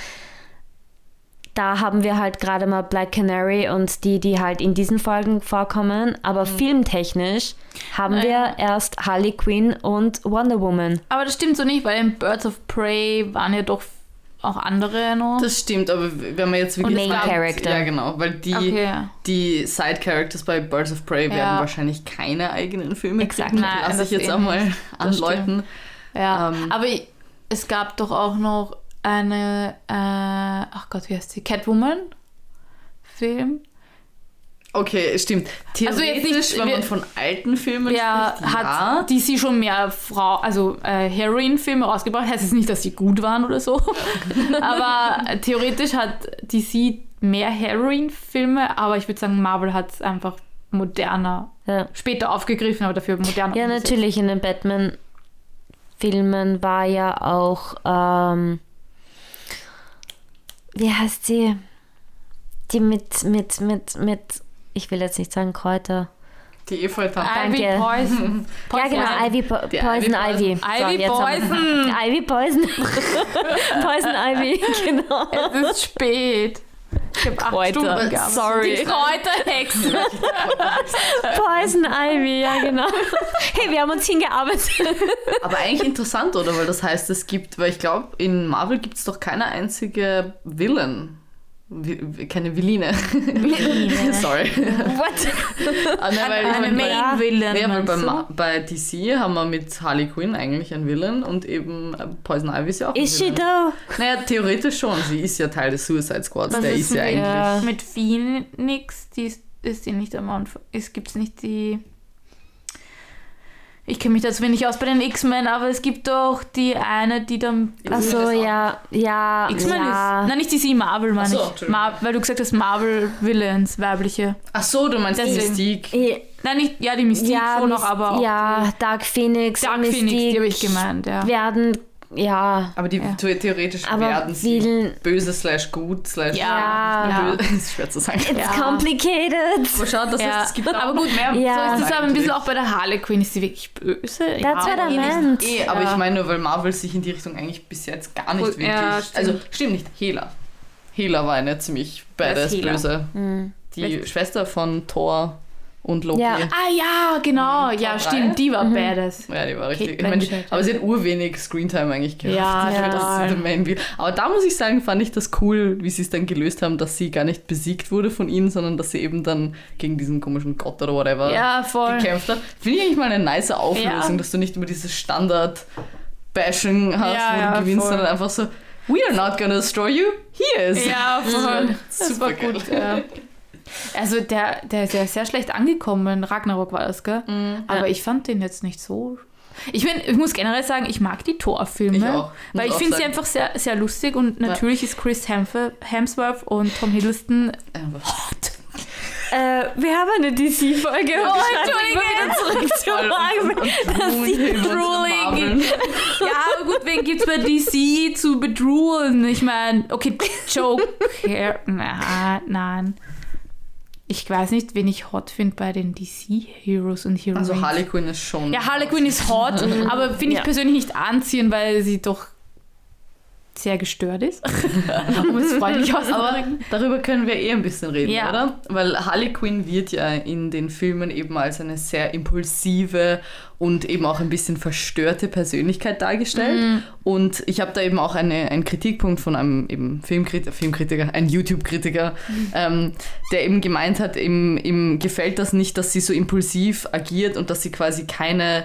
Speaker 2: da haben wir halt gerade mal Black Canary und die, die halt in diesen Folgen vorkommen. Aber filmtechnisch haben wir erst Harley Quinn und Wonder Woman.
Speaker 3: Aber das stimmt so nicht, weil in Birds of Prey waren ja doch auch andere noch.
Speaker 1: das stimmt, aber wenn man jetzt wirklich
Speaker 2: Und Main
Speaker 1: sagt-
Speaker 2: Character.
Speaker 1: Ja, genau, weil die,
Speaker 3: Okay, ja.
Speaker 1: die Side Characters bei Birds of Prey werden
Speaker 3: Ja.
Speaker 1: wahrscheinlich keine eigenen Filme
Speaker 2: Exakt.
Speaker 1: kriegen.
Speaker 3: Nein,
Speaker 1: Lass
Speaker 3: das
Speaker 1: ich jetzt
Speaker 3: eh
Speaker 1: auch mal
Speaker 3: nicht. Das
Speaker 1: anläuten.
Speaker 3: Ja,
Speaker 1: Ähm,
Speaker 3: aber ich, es gab doch auch noch eine, äh, ach Gott, wie heißt sie? Catwoman? Film?
Speaker 1: Okay, stimmt.
Speaker 3: Also
Speaker 1: Theoretisch,
Speaker 3: jetzt nicht-
Speaker 1: wenn
Speaker 3: wir-
Speaker 1: man von alten Filmen
Speaker 3: Ja,
Speaker 1: spricht,
Speaker 3: hat
Speaker 1: ja.
Speaker 3: DC schon mehr Frau, also äh, Heroin-Filme rausgebracht. Heißt es nicht, dass sie gut waren oder so. [laughs] aber theoretisch hat DC mehr Heroin-Filme, aber ich würde sagen, Marvel hat es einfach moderner,
Speaker 2: Ja,
Speaker 3: später aufgegriffen, aber dafür moderner.
Speaker 2: ja natürlich, in den Batman-Filmen war ja auch, ähm, wie heißt sie? Die mit, mit, mit, mit, ich will jetzt nicht sagen Kräuter.
Speaker 1: Die Efeu-Tante.
Speaker 3: Ivy
Speaker 2: Danke. [laughs]
Speaker 3: Poison.
Speaker 2: Ja, genau. Ivy po
Speaker 1: Die
Speaker 2: Poison
Speaker 1: Ivy
Speaker 2: Ivy. Wir-
Speaker 3: Poison.
Speaker 2: Ivy Poison. [laughs] Poison Ivy, [laughs] genau.
Speaker 3: Es ist spät. Ich habe acht
Speaker 2: Kräuter.
Speaker 3: Stunden.
Speaker 2: Sorry.
Speaker 3: Die Kräuterhexe. [laughs]
Speaker 2: Poison Ivy, ja genau. Hey, wir haben uns hingearbeitet.
Speaker 1: Aber eigentlich interessant, oder? Weil das heißt, es gibt, weil ich glaube, in Marvel gibt es doch keine einzige Villain. Keine Villine.
Speaker 3: Villine. [laughs]
Speaker 1: Sorry.
Speaker 2: What?
Speaker 1: Ah, nein, weil ich
Speaker 3: Eine
Speaker 1: mein, bei-
Speaker 3: Main Villain.
Speaker 1: Ja, weil bei? Ma- bei DC haben wir mit Harley Quinn eigentlich einen Villain und eben äh, Poison Ivy ist ja auch ein
Speaker 2: Is she
Speaker 1: Villain.
Speaker 2: though?
Speaker 1: Naja, theoretisch schon. Sie ist ja Teil des Suicide Squads.
Speaker 3: Was
Speaker 1: Der
Speaker 3: ist
Speaker 1: ist ja eigentlich.
Speaker 3: Mit Phoenix, die ist, ist die nicht am Anfang. Es gibt nicht die. Ich kenne mich dazu wenig aus bei den X-Men, aber es gibt doch die eine, die dann.
Speaker 1: Ja,
Speaker 2: Achso, ja, ja,
Speaker 3: X-Men
Speaker 2: ja.
Speaker 3: ist. Nein, nicht DC, Marvel, meine
Speaker 1: Ach so,
Speaker 3: ich. Mar weil du gesagt hast, Marvel Villains, weibliche.
Speaker 1: Ach so, du meinst die
Speaker 3: Deswegen.
Speaker 1: Mystique.
Speaker 2: Ja,
Speaker 3: Nein, nicht, ja, die Mystique schon noch, aber auch
Speaker 2: ja, Dark Phoenix,
Speaker 3: die Dark
Speaker 2: Mystique
Speaker 3: Phoenix, die habe ich gemeint, ja.
Speaker 2: werden, ja,
Speaker 1: Aber die
Speaker 3: Ja.
Speaker 1: the- theoretisch
Speaker 2: aber
Speaker 1: werden sie böse slash gut slash
Speaker 3: Ja,
Speaker 2: ja.
Speaker 1: ist schwer zu sagen.
Speaker 2: it's
Speaker 3: Ja.
Speaker 2: complicated.
Speaker 1: Aber schau, das
Speaker 3: Ja.
Speaker 1: heißt, es gibt
Speaker 3: aber gut,
Speaker 1: mehr.
Speaker 2: Ja.
Speaker 3: So ist es aber ein bisschen auch bei der Harley Quinn. Ist sie wirklich böse?
Speaker 2: That's what I meant.
Speaker 1: Eh, aber
Speaker 3: Ja.
Speaker 1: ich meine nur, weil Marvel sich in die Richtung eigentlich bis jetzt gar nicht
Speaker 3: Gut,
Speaker 1: wirklich.
Speaker 3: ja, stimmt.
Speaker 1: also stimmt nicht, Hela. Hela war eine ziemlich badass böse.
Speaker 2: Hm.
Speaker 1: Die? Schwester von Thor und Loki.
Speaker 2: Ja.
Speaker 3: Ah ja, genau.
Speaker 1: Mhm,
Speaker 3: Ja, stimmt. Die war
Speaker 2: Mhm.
Speaker 3: badass.
Speaker 1: Ja, die war richtig. Ich die,
Speaker 3: Blanchett,
Speaker 1: aber sie hat urwenig Screentime eigentlich gehabt.
Speaker 3: Ja,
Speaker 1: finde,
Speaker 3: total.
Speaker 1: das ist der Main. Aber da muss ich sagen, fand ich das cool, wie sie es dann gelöst haben, dass sie gar nicht besiegt wurde von ihnen, sondern dass sie eben dann gegen diesen komischen Gott oder whatever
Speaker 3: Ja, voll.
Speaker 1: gekämpft hat. Finde ich eigentlich mal eine nice Auflösung,
Speaker 3: Ja.
Speaker 1: dass du nicht immer dieses Standard-Bashing hast,
Speaker 3: Ja,
Speaker 1: wo
Speaker 3: ja,
Speaker 1: du gewinnst,
Speaker 3: voll.
Speaker 1: sondern einfach so, we are not gonna destroy you, he is.
Speaker 3: Ja, voll. Das
Speaker 1: Super
Speaker 3: war gut. [laughs] Ja. Also der, der ist ja sehr schlecht angekommen. Ragnarok war das, gell?
Speaker 1: Mhm.
Speaker 3: Aber ich fand den jetzt nicht so. Ich, bin, ich muss generell sagen, ich mag die Thor-Filme. Weil ich finde sie einfach sehr, sehr lustig und natürlich ist Chris Hemsworth, und Tom Hiddleston
Speaker 1: Einfach
Speaker 2: Äh, wir haben eine DC-Folge.
Speaker 3: Oh,
Speaker 2: Entschuldige. Zurück zu Marvel. Das
Speaker 3: drooling. Ja, aber gut, wen gibt's bei DC zu bedrohen? Ich meine, okay, Joker. Nein, nein. Ich weiß nicht, wen ich hot finde bei den DC-Heroes und Heroines.
Speaker 1: Also Harley Quinn ist schon.
Speaker 3: Ja, Harley Quinn ist hot, [laughs] aber finde ich
Speaker 2: Ja.
Speaker 3: persönlich nicht anziehen, weil sie doch sehr gestört ist. [laughs] um es freundlich
Speaker 1: Aber
Speaker 3: auszudrücken.
Speaker 1: darüber können wir eh ein bisschen reden,
Speaker 3: Ja.
Speaker 1: oder? Weil Harley Quinn wird ja in den Filmen eben als eine sehr impulsive und eben auch ein bisschen verstörte Persönlichkeit dargestellt.
Speaker 3: Mhm.
Speaker 1: Und ich habe da eben auch eine, einen Kritikpunkt von einem eben Filmkritiker, Filmkritiker ein YouTube-Kritiker, ähm, der eben gemeint hat, ihm, ihm gefällt das nicht, dass sie so impulsiv agiert und dass sie quasi keine,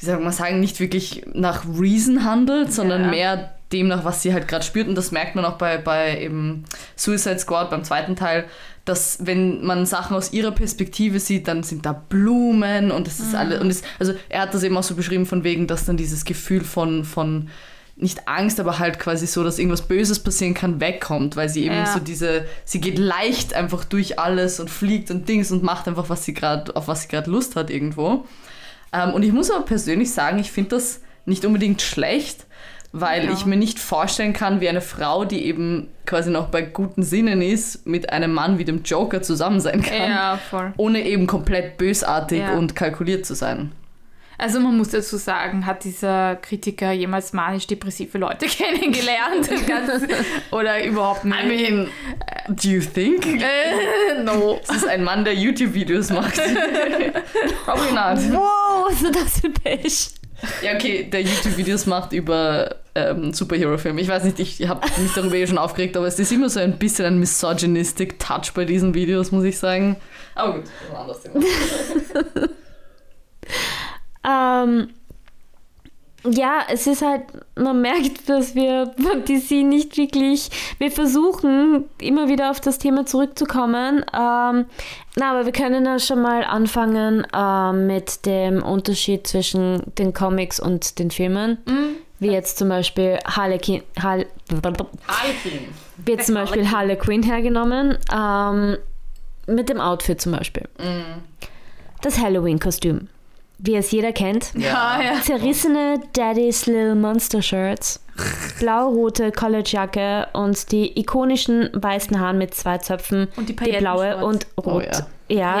Speaker 1: wie soll man sagen, nicht wirklich nach Reason handelt, sondern
Speaker 3: Ja.
Speaker 1: mehr demnach, was sie halt gerade spürt. Und das merkt man auch bei, bei eben Suicide Squad beim zweiten Teil, dass wenn man Sachen aus ihrer Perspektive sieht, dann sind da Blumen und das ist alles. Und es, also er hat das eben auch so beschrieben von wegen, dass dann dieses Gefühl von, von nicht Angst, aber halt quasi so, dass irgendwas Böses passieren kann, wegkommt, weil sie eben
Speaker 3: Ja.
Speaker 1: so diese, sie geht leicht einfach durch alles und fliegt und Dings und macht einfach, was sie gerade, auf was sie gerade Lust hat irgendwo. Ähm, und ich muss aber persönlich sagen, ich finde das nicht unbedingt schlecht, weil
Speaker 3: Ja.
Speaker 1: ich mir nicht vorstellen kann, wie eine Frau, die eben quasi noch bei guten Sinnen ist, mit einem Mann wie dem Joker zusammen sein kann,
Speaker 3: Ja, voll.
Speaker 1: ohne eben komplett bösartig
Speaker 3: Ja.
Speaker 1: und kalkuliert zu sein.
Speaker 3: Also man muss dazu sagen, hat dieser Kritiker jemals manisch-depressive Leute [laughs] kennengelernt? [laughs] Oder überhaupt nicht?
Speaker 1: I mean, do you think?
Speaker 3: äh, no.
Speaker 1: Das ist ein Mann, der YouTube-Videos macht. [laughs] Probably not.
Speaker 2: Wow, was ist das für Pech?
Speaker 1: Ja, okay, der YouTube-Videos macht über ähm, Superhero-Filme. Ich weiß nicht, ich habe mich darüber eh schon aufgeregt, aber es ist immer so ein bisschen ein misogynistic Touch bei diesen Videos, muss ich sagen. Aber gut, das ist ein anderes Thema. [laughs]
Speaker 2: Ähm, ja, es ist halt, man merkt, dass wir von DC nicht wirklich, wir versuchen immer wieder auf das Thema zurückzukommen. Ähm, na, aber wir können ja schon mal anfangen ähm, mit dem Unterschied zwischen den Comics und den Filmen. Wie jetzt zum Beispiel Harlequin, Harle,
Speaker 1: Harlequin.
Speaker 2: jetzt zum Beispiel Harley Quinn hergenommen. Ähm, mit dem Outfit zum Beispiel. Das Halloween-Kostüm. Wie es jeder kennt.
Speaker 3: Ja, ja.
Speaker 2: Zerrissene Daddy's Little Monster Shirts, blau-rote Collegejacke und die ikonischen weißen Haaren mit zwei Zöpfen,
Speaker 3: Und die
Speaker 2: die blaue und
Speaker 1: Oh
Speaker 2: rot,
Speaker 1: ja.
Speaker 2: ja,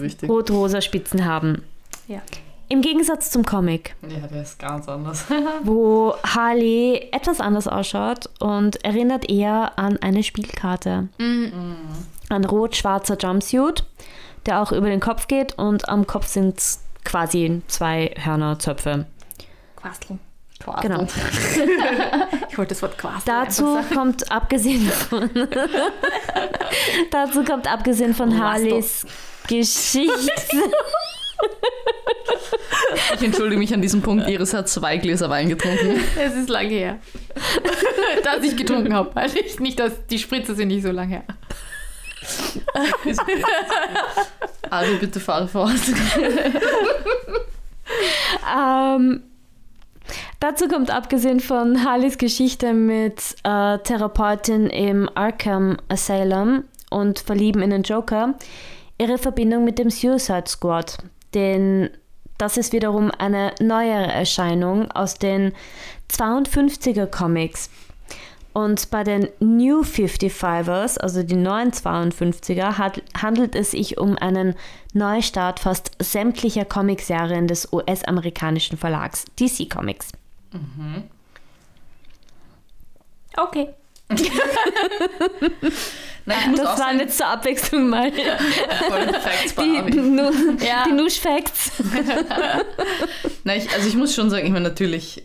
Speaker 1: wichtig.
Speaker 2: rot-rosa Spitzen haben.
Speaker 3: Ja.
Speaker 2: Im Gegensatz zum Comic,
Speaker 1: Ja, der ist ganz anders. [laughs]
Speaker 2: wo Harley etwas anders ausschaut und erinnert eher an eine Spielkarte. Ein rot-schwarzer Jumpsuit, der auch über den Kopf geht und am Kopf sind quasi zwei Hörnerzöpfe.
Speaker 3: Quastel.
Speaker 2: Genau. [laughs]
Speaker 3: Ich wollte das Wort quasi. [laughs]
Speaker 2: Dazu kommt abgesehen von dazu kommt abgesehen von Harleys Geschichte.
Speaker 1: Ich entschuldige mich an diesem Punkt. Iris hat zwei Gläser Wein getrunken.
Speaker 3: Es ist lange her. [laughs] dass ich getrunken habe. Also ich, nicht, dass die Spritze sind nicht so lange her. [laughs]
Speaker 1: Ari, bitte fahre fort. [laughs]
Speaker 2: Ähm, dazu kommt abgesehen von Harleys Geschichte mit äh, Therapeutin im Arkham Asylum und Verlieben in den Joker ihre Verbindung mit dem Suicide Squad. Denn das ist wiederum eine neuere Erscheinung aus den 52er Comics. Und bei den New 55ers, also die neuen 52er, hat, handelt es sich um einen Neustart fast sämtlicher Comicserien des US-amerikanischen Verlags DC Comics.
Speaker 3: Okay. [laughs]
Speaker 1: Nein, ich muss auch
Speaker 2: Das waren jetzt zur Abwechslung mal [laughs]
Speaker 1: voll Facts bei
Speaker 2: die. Nu
Speaker 3: Ja.
Speaker 2: die Nush Facts. [laughs]
Speaker 1: Nein, ich, also ich muss schon sagen, ich meine, natürlich,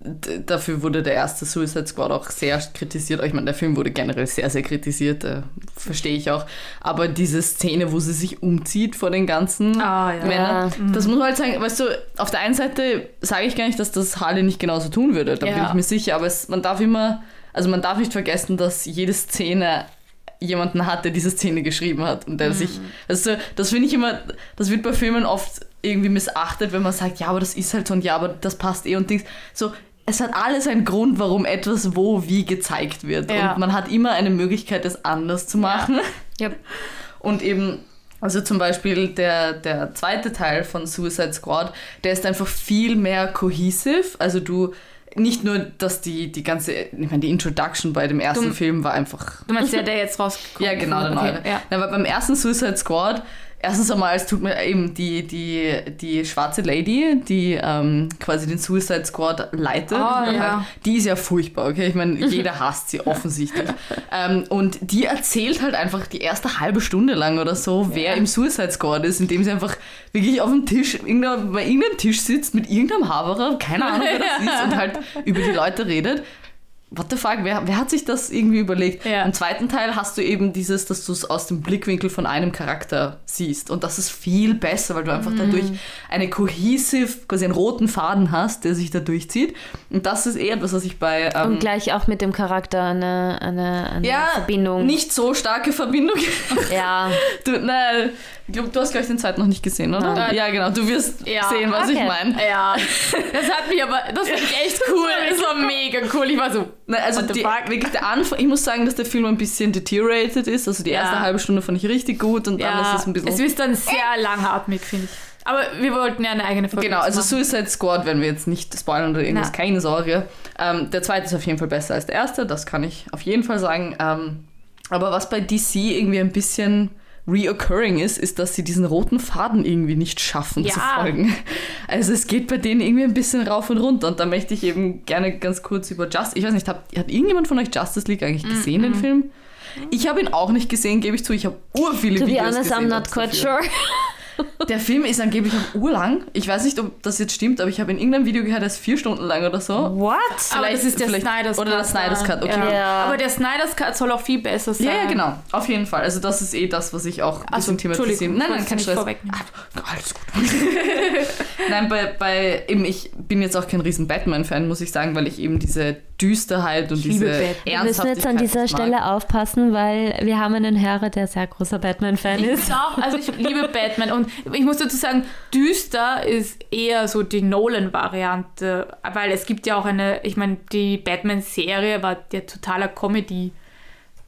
Speaker 1: dafür wurde der erste Suicide Squad auch sehr kritisiert. Ich meine, der Film wurde generell sehr, sehr kritisiert, äh, verstehe ich auch. Aber diese Szene, wo sie sich umzieht vor den ganzen
Speaker 3: Ah, ja.
Speaker 1: Männern, das muss man halt sagen, weißt du, auf der einen Seite sage ich gar nicht, dass das Harley nicht genauso tun würde, da bin
Speaker 3: Ja.
Speaker 1: ich mir sicher, aber es, man darf immer, also man darf nicht vergessen, dass jede Szene jemanden hat, der diese Szene geschrieben hat und der sich, also das finde ich immer, das wird bei Filmen oft irgendwie missachtet, wenn man sagt, ja, aber das ist halt so und ja, aber das passt eh und Dings. So, es hat alles einen Grund, warum etwas wo wie gezeigt wird
Speaker 3: Ja.
Speaker 1: und man hat immer eine Möglichkeit, es anders zu machen. [laughs]
Speaker 3: Ja.
Speaker 1: Und eben, also zum Beispiel der, der zweite Teil von Suicide Squad, der ist einfach viel mehr cohesive. Also du, nicht nur, dass die, die ganze, ich meine, die Introduction bei dem ersten
Speaker 3: Du-
Speaker 1: Film war einfach
Speaker 3: Du meinst der, [laughs] der jetzt rauskommt?
Speaker 1: ja, genau, der
Speaker 3: Okay,
Speaker 1: neue.
Speaker 3: Ja.
Speaker 1: Na, aber beim ersten Suicide Squad, erstens einmal, es tut mir eben die, die, die schwarze Lady, die ähm, quasi den Suicide Squad leitet,
Speaker 3: Oh, ja.
Speaker 1: die ist ja furchtbar, okay? Ich meine, [laughs] jeder hasst sie offensichtlich. ähm, und die erzählt halt einfach die erste halbe Stunde lang oder so, wer im Suicide Squad ist, indem sie einfach wirklich auf dem Tisch, irgendeiner- bei irgendeinem Tisch sitzt mit irgendeinem Haberer, keine Ahnung, wer das [laughs] ist, und halt über die Leute redet. What the fuck, wer, wer hat sich das irgendwie überlegt?
Speaker 3: Ja.
Speaker 1: Im zweiten Teil hast du eben dieses, dass du es aus dem Blickwinkel von einem Charakter siehst. Und das ist viel besser, weil du einfach dadurch eine cohesive, quasi einen roten Faden hast, der sich da durchzieht. Und das ist eher etwas, was ich bei. Ähm,
Speaker 2: Und gleich auch mit dem Charakter eine, eine, eine
Speaker 1: ja,
Speaker 2: Verbindung.
Speaker 1: nicht so starke Verbindung. [laughs]
Speaker 2: Ja,
Speaker 1: Du, nein, ich glaub, du hast gleich den zweiten noch nicht gesehen, oder?
Speaker 3: Nein.
Speaker 1: Ja, genau. Du wirst
Speaker 3: Ja,
Speaker 1: sehen, was ich
Speaker 2: okay.
Speaker 1: meine.
Speaker 3: Ja, [laughs] das hat mich aber, das fand ich echt cool. Das war mega cool. Ich war so,
Speaker 1: Nein, also die, wirklich der Anfang, ich muss sagen, dass der Film ein bisschen deteriorated ist. Also die erste
Speaker 3: Ja.
Speaker 1: halbe Stunde fand ich richtig gut und dann
Speaker 3: ja,
Speaker 1: ist es ein bisschen.
Speaker 3: es ist dann sehr langatmig, finde ich. Aber wir wollten ja eine eigene Folge
Speaker 1: Genau, also
Speaker 3: machen.
Speaker 1: Suicide Squad werden wir jetzt nicht spoilern oder irgendwas,
Speaker 3: Na.
Speaker 1: keine Sorge. Ähm, der zweite ist auf jeden Fall besser als der erste, das kann ich auf jeden Fall sagen. Ähm, aber was bei DC irgendwie ein bisschen reoccurring ist, ist, dass sie diesen roten Faden irgendwie nicht schaffen zu
Speaker 3: Ja.
Speaker 1: folgen. Also es geht bei denen irgendwie ein bisschen rauf und runter und da möchte ich eben gerne ganz kurz über Justice, ich weiß nicht, hat, hat irgendjemand von euch Justice League eigentlich gesehen, den Film? Ich habe ihn auch nicht gesehen, gebe ich zu. Ich habe ur viele
Speaker 2: to be
Speaker 1: Videos
Speaker 2: honest,
Speaker 1: gesehen
Speaker 2: I'm not quite sure. [laughs]
Speaker 1: Der Film ist angeblich auch urlang. Ich weiß nicht, ob das jetzt stimmt, aber ich habe in irgendeinem Video gehört, er ist vier Stunden lang oder so.
Speaker 2: What?
Speaker 3: Aber das ist der
Speaker 1: vielleicht-
Speaker 3: Snyder's Cut.
Speaker 1: Oder der Snyder's Cut, okay.
Speaker 2: Ja.
Speaker 3: Aber der Snyder's Cut soll auch viel besser sein.
Speaker 1: Ja, ja, genau. Auf jeden Fall. Also das ist eh das, was ich auch ein
Speaker 3: Also,
Speaker 1: bisschen thematisieren. Nein, nein,
Speaker 3: ich
Speaker 1: kein Stress.
Speaker 3: vorwegnehmen.
Speaker 1: Ah, Alles gut. [laughs] nein, bei, bei eben, ich bin jetzt auch kein riesen Batman-Fan, muss ich sagen, weil ich eben diese Düsterheit und
Speaker 3: Ich
Speaker 1: diese
Speaker 3: liebe Batman.
Speaker 2: Wir
Speaker 1: Ernsthaftigkeit
Speaker 2: müssen jetzt an dieser. Stelle aufpassen, weil wir haben einen Hörer, der sehr großer Batman-Fan
Speaker 3: Ich
Speaker 2: ist.
Speaker 3: bin auch, also ich liebe Batman und ich muss dazu sagen, düster ist eher so die Nolan-Variante, weil es gibt ja auch eine, ich meine, die Batman-Serie war der totaler Comedy.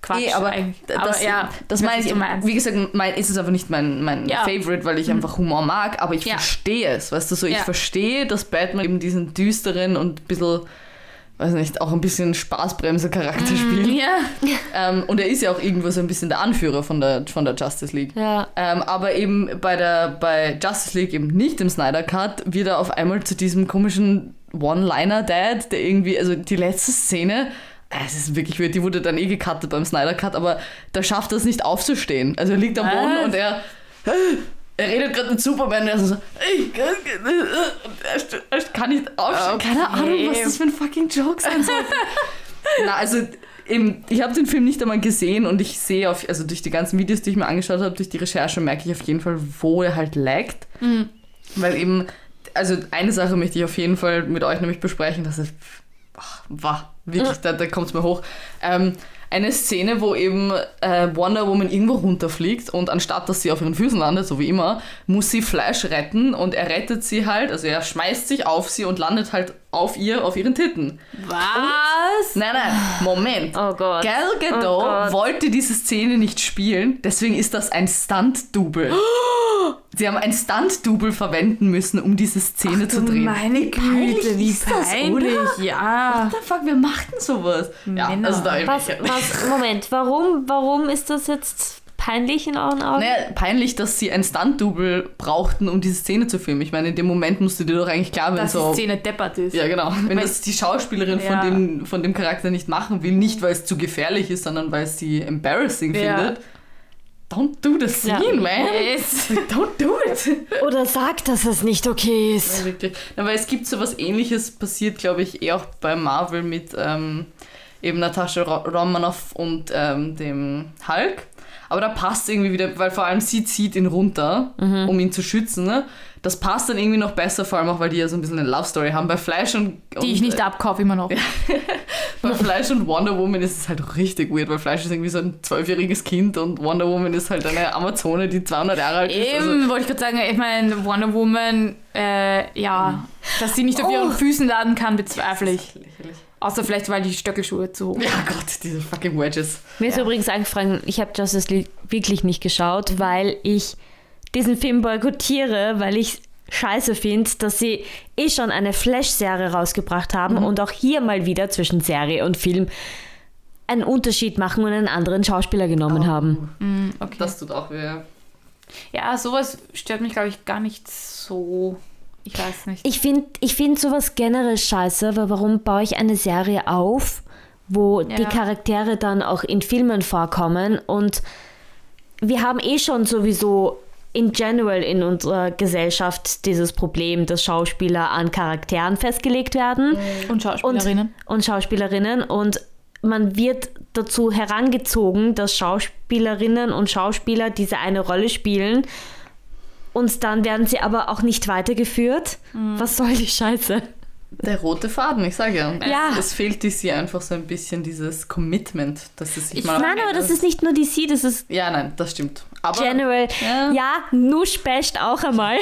Speaker 3: Quatsch
Speaker 1: Eh, aber
Speaker 3: eigentlich.
Speaker 1: das,
Speaker 3: aber ja,
Speaker 1: das meine ich, wie gesagt, mein, ist es einfach nicht mein, mein
Speaker 3: Ja.
Speaker 1: Favorite, weil ich einfach Humor mag, aber ich
Speaker 3: Ja.
Speaker 1: verstehe es, weißt du, so ich
Speaker 3: Ja.
Speaker 1: verstehe, dass Batman eben diesen düsteren und ein bisschen, weiß nicht, auch ein bisschen Spaßbremse-Charakter spielt.
Speaker 3: ja, [laughs]
Speaker 1: Ähm, und er ist ja auch irgendwo so ein bisschen der Anführer von der, von der Justice League.
Speaker 2: Ja.
Speaker 1: Ähm, aber eben bei, der, bei Justice League, eben nicht im Snyder Cut, wird er auf einmal zu diesem komischen One-Liner-Dad, der irgendwie, also die letzte Szene, äh, es ist wirklich weird, die wurde dann eh gecuttet beim Snyder Cut, aber da schafft er es nicht aufzustehen. Also er liegt am Boden
Speaker 3: Was?
Speaker 1: und er, er redet gerade mit Superman er ist so, ich kann, er kann nicht aufstehen.
Speaker 3: Okay.
Speaker 1: Keine Ahnung, was das für ein fucking Joke sein soll. [laughs] Na, also eben, ich habe den Film nicht einmal gesehen und ich sehe auf, also durch die ganzen Videos, die ich mir angeschaut habe, durch die Recherche merke ich auf jeden Fall, wo er halt laggt. Weil eben, also eine Sache möchte ich auf jeden Fall mit euch nämlich besprechen, dass es ach, war wirklich, da, da kommt es mir hoch. Ähm, eine Szene, wo eben äh, Wonder Woman irgendwo runterfliegt und anstatt dass sie auf ihren Füßen landet, so wie immer, muss sie Flash retten und er rettet sie halt, also er schmeißt sich auf sie und landet halt auf ihr, auf ihren Titten.
Speaker 3: Was?
Speaker 1: Nein, nein, Moment.
Speaker 2: Oh Gott.
Speaker 1: Gal
Speaker 2: Oh
Speaker 1: Gadot
Speaker 2: Gott.
Speaker 1: wollte diese Szene nicht spielen, deswegen ist das ein Stunt-Double. [gasps] Sie haben ein Stunt-Double verwenden müssen, um diese Szene zu drehen.
Speaker 3: Meine Güte, wie
Speaker 1: das,
Speaker 3: peinlich.
Speaker 1: oder?
Speaker 3: ja.
Speaker 1: What the fuck, wer macht denn sowas? Ja,
Speaker 3: Männer.
Speaker 1: also da
Speaker 2: Was, was, Moment, warum, warum ist das jetzt peinlich in euren Augen?
Speaker 1: Naja, peinlich, dass sie ein Stunt-Double brauchten, um diese Szene zu filmen. Ich meine, in dem Moment musste dir doch eigentlich klar werden,
Speaker 3: Dass
Speaker 1: so...
Speaker 3: die Szene deppert ist.
Speaker 1: Ja, genau. Wenn
Speaker 3: Weil-
Speaker 1: das die Schauspielerin
Speaker 3: Ja.
Speaker 1: von, dem, von dem Charakter nicht machen will, nicht weil es zu gefährlich ist, sondern weil es sie embarrassing
Speaker 3: Ja.
Speaker 1: findet, don't do the scene,
Speaker 2: Ja.
Speaker 1: man.
Speaker 3: Yes.
Speaker 1: Don't do it.
Speaker 2: Oder sagt, dass es nicht okay ist?
Speaker 1: Ja, wirklich. Na, weil es gibt so was ähnliches, passiert, glaube ich, eh auch bei Marvel mit ähm, eben Natascha Ro- Romanoff und ähm, dem Hulk. Aber da passt irgendwie wieder, weil vor allem sie zieht ihn runter, um ihn zu schützen. Ne? Das passt dann irgendwie noch besser, vor allem auch, weil die ja so ein bisschen eine Love Story haben. Bei Flash und, und
Speaker 3: Die ich nicht abkaufe immer noch. [laughs]
Speaker 1: bei Flash und Wonder Woman ist es halt richtig weird, weil Flash ist irgendwie so ein zwölfjähriges Kind und Wonder Woman ist halt eine Amazone, die 200 Jahre alt ist. Also,
Speaker 3: Eben, wollte ich gerade sagen, ich meine, Wonder Woman, äh, ja, dass sie nicht auf ihren
Speaker 2: Oh.
Speaker 3: Füßen laden kann, bezweifle ich.
Speaker 1: lächerlich.
Speaker 3: Außer vielleicht, weil die Stöckelschuhe zu hoch
Speaker 1: Ja Gott, diese fucking Wedges.
Speaker 2: Mir ist
Speaker 3: Ja.
Speaker 2: übrigens eingefallen, ich habe Justice League wirklich nicht geschaut, weil ich diesen Film boykottiere, weil ich scheiße finde, dass sie eh schon eine Flash-Serie rausgebracht haben und auch hier mal wieder zwischen Serie und Film einen Unterschied machen und einen anderen Schauspieler genommen haben.
Speaker 3: Mm, okay.
Speaker 1: Das tut auch weh.
Speaker 3: ja, sowas stört mich, glaube ich, gar nicht so. Ich weiß nicht.
Speaker 2: Ich finde ich find sowas generell scheiße, weil warum baue ich eine Serie auf, wo die
Speaker 3: Ja.
Speaker 2: Charaktere dann auch in Filmen vorkommen und wir haben eh schon sowieso in general in unserer Gesellschaft dieses Problem, dass Schauspieler an Charakteren festgelegt werden
Speaker 3: Und Schauspielerinnen.
Speaker 2: und, und Schauspielerinnen und man wird dazu herangezogen, dass Schauspielerinnen und Schauspieler diese eine Rolle spielen und dann werden sie aber auch nicht weitergeführt. Was soll die Scheiße?
Speaker 1: Der rote Faden, ich sage ja.
Speaker 2: Ja.
Speaker 1: Es, es fehlt DC einfach so ein bisschen dieses Commitment, dass es sich
Speaker 3: Ich-
Speaker 1: mal.
Speaker 2: Nein, aber das ist nicht nur DC, das ist
Speaker 1: Ja, nein, das stimmt. Aber
Speaker 2: general.
Speaker 1: Ja.
Speaker 2: Ja, Nusch basht auch einmal.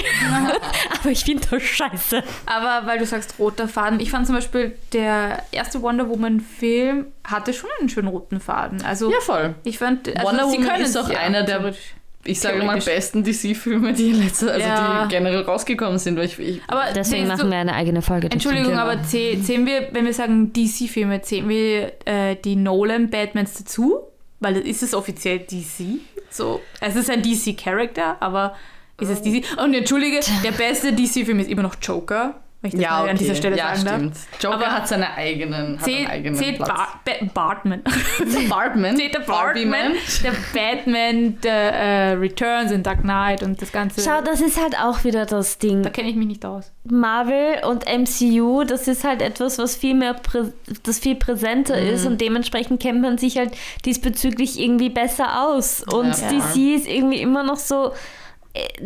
Speaker 2: [laughs] aber ich finde das scheiße.
Speaker 3: Aber weil du sagst roter Faden, ich fand zum Beispiel, der erste Wonder Woman-Film hatte schon einen schönen roten Faden. Also
Speaker 1: ja, voll.
Speaker 3: ich fand, also
Speaker 1: Wonder Woman ist auch einer der-. Ich sage mal besten DC-Filme, die also
Speaker 3: Ja.
Speaker 1: die generell rausgekommen sind, weil ich, ich
Speaker 3: Aber
Speaker 2: Deswegen machen
Speaker 3: du,
Speaker 2: wir eine eigene Folge.
Speaker 3: Entschuldigung,
Speaker 1: Genau.
Speaker 3: aber zäh- zählen wir, wenn wir sagen DC-Filme, zählen wir äh, die Nolan-Batmans dazu? Weil das ist es offiziell DC. So, es ist ein DC-Charakter, aber ist es DC? Und entschuldige, der beste DC-Film ist immer noch Joker, wenn ich das
Speaker 1: ja, okay.
Speaker 3: an dieser Stelle
Speaker 1: ja,
Speaker 3: sagen darf.
Speaker 1: stimmt. Joker
Speaker 3: Aber
Speaker 1: hat seine eigenen, hat einen
Speaker 3: Zählt,
Speaker 1: eigenen
Speaker 3: zählt
Speaker 1: Platz.
Speaker 3: Bar ba Bartman. [laughs]
Speaker 1: Bartman,
Speaker 3: zählt der Bartman, der Batman, der äh, Returns in Dark Knight und das Ganze.
Speaker 2: Schau, das ist halt auch wieder das Ding.
Speaker 3: da kenne ich mich nicht aus.
Speaker 2: Marvel und MCU, das ist halt etwas, was viel mehr, prä das viel präsenter ist und dementsprechend kennt man sich halt diesbezüglich irgendwie besser aus. Und
Speaker 1: Ja.
Speaker 2: DC ist irgendwie immer noch so,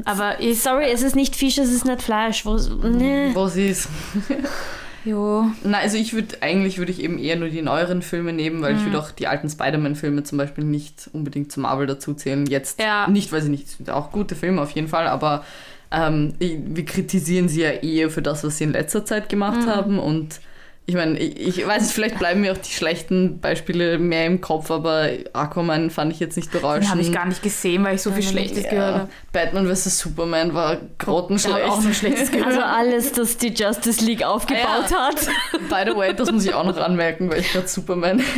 Speaker 3: Aber ist.
Speaker 2: sorry, es ist nicht Fisch, es ist nicht Fleisch. Wo, nee.
Speaker 1: Wo sie ist. [laughs]
Speaker 3: Jo.
Speaker 1: Na, also ich würde, eigentlich würde ich eben eher nur die neueren Filme nehmen, weil ich würde auch die alten Spider-Man-Filme zum Beispiel nicht unbedingt zu Marvel dazu zählen. Jetzt
Speaker 3: Ja.
Speaker 1: nicht, weil sie nicht, sind auch gute Filme auf jeden Fall, aber ähm, ich- wir kritisieren sie ja eher für das, was sie in letzter Zeit gemacht haben und ich meine, ich, ich weiß vielleicht bleiben mir auch die schlechten Beispiele mehr im Kopf, aber Aquaman fand ich jetzt nicht berauschend.
Speaker 3: Den habe ich gar nicht gesehen, weil ich so viel Schlechtes gehört
Speaker 1: ja.
Speaker 3: habe.
Speaker 1: Batman vs. Superman war grottenschlecht.
Speaker 3: ich auch nur Schlechtes gehört.
Speaker 2: Also alles, das die Justice League aufgebaut
Speaker 1: Ja.
Speaker 2: hat.
Speaker 1: By the way, das muss ich auch noch anmerken, weil ich gerade Superman. [laughs]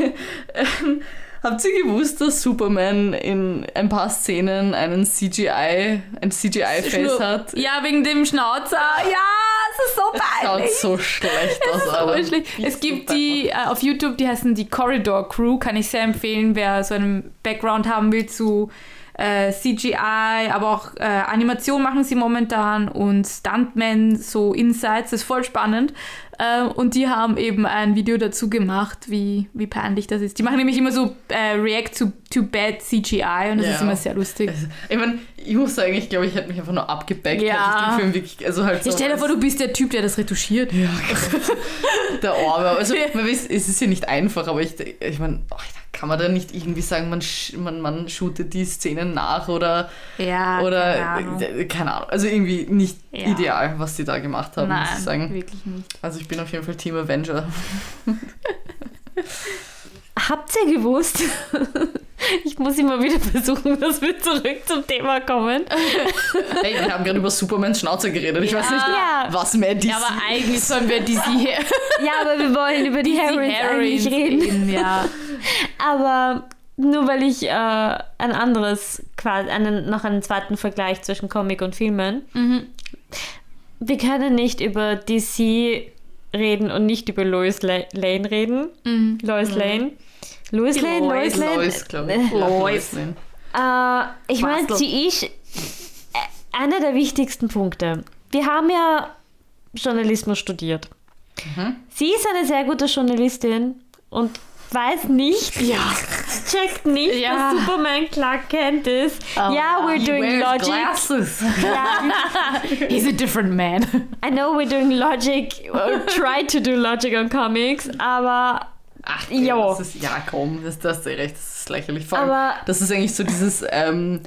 Speaker 1: Habt ihr gewusst, dass Superman in ein paar Szenen einen CGI, ein CGI-Face hat?
Speaker 3: Ja, wegen dem Schnauzer. Ja, es ist so
Speaker 1: Schaut
Speaker 3: peinlich.
Speaker 1: so schlecht aus.
Speaker 3: So
Speaker 1: Alter.
Speaker 3: schlecht. Es gibt die äh, auf YouTube, die heißen die Corridor Crew, kann ich sehr empfehlen, wer so einen Background haben will zu äh, CGI, aber auch äh, Animation machen sie momentan und Stuntmen, so Insights, das ist voll spannend. Äh, und die haben eben ein Video dazu gemacht, wie, wie peinlich das ist. Die machen nämlich immer so äh, React to, to Bad CGI und das
Speaker 1: Ja.
Speaker 3: ist immer sehr lustig.
Speaker 1: Also, ich meine, ich muss sagen, ich glaube, ich hätte mich einfach nur abgebackt,
Speaker 3: Ja.
Speaker 1: ich den Film wirklich, also halt so
Speaker 3: Ich stell dir vor, du bist der Typ, der das retuschiert.
Speaker 1: Ja, [laughs] der Arme. Also, man weiß, es ist ja nicht einfach, aber ich, ich meine, ach, kann man da nicht irgendwie sagen, man, man, man shootet die Szenen nach oder,
Speaker 3: Ja,
Speaker 1: oder
Speaker 3: keine Ahnung.
Speaker 1: äh, keine Ahnung. Also irgendwie nicht
Speaker 3: Ja.
Speaker 1: ideal, was die da gemacht haben, muss ich
Speaker 3: Nein,
Speaker 1: sagen.
Speaker 3: wirklich nicht.
Speaker 1: Also ich bin auf jeden Fall Team Avenger. [laughs]
Speaker 2: Habt ihr gewusst? [laughs] Ich muss immer wieder versuchen, dass wir zurück zum Thema kommen.
Speaker 1: Hey, wir haben gerade über Supermans Schnauze geredet. Ich weiß nicht,
Speaker 2: Ja.
Speaker 1: was mehr DC
Speaker 3: Ja, aber eigentlich sollen wir diese [laughs]
Speaker 2: Ja, aber wir wollen über die Harrys eigentlich reden.
Speaker 3: Ja.
Speaker 2: Aber nur weil ich äh, ein anderes, quasi einen, noch einen zweiten Vergleich zwischen Comic und Filmen.
Speaker 3: Mhm.
Speaker 2: Wir können nicht über DC reden und nicht über Lois La Lane reden.
Speaker 3: Mhm.
Speaker 2: Lois Lane. Lois Lane,
Speaker 3: Lois,
Speaker 2: Lane.
Speaker 1: Lois, glaube ich.
Speaker 3: Lois.
Speaker 1: Lane.
Speaker 2: Äh, ich meine, sie ist äh, einer der wichtigsten Punkte. Wir haben ja Journalismus studiert.
Speaker 1: Mhm.
Speaker 2: Sie ist eine sehr gute Journalistin und weiß nicht,
Speaker 3: Ja.
Speaker 2: checkt nicht,
Speaker 3: Ja.
Speaker 2: dass Superman Clark Kent ist.
Speaker 3: Oh,
Speaker 2: ja, we're
Speaker 1: He
Speaker 2: doing
Speaker 1: wears
Speaker 2: logic.
Speaker 1: glasses.
Speaker 2: Ja, [laughs]
Speaker 3: He's a different man.
Speaker 2: I know we're doing logic or try to do logic on comics, aber
Speaker 1: Ach,
Speaker 2: Jo.
Speaker 1: das ist, ja, komm, das, das ist recht, das ist lächerlich. Vor allem,
Speaker 2: Aber-
Speaker 1: das ist eigentlich so dieses ähm,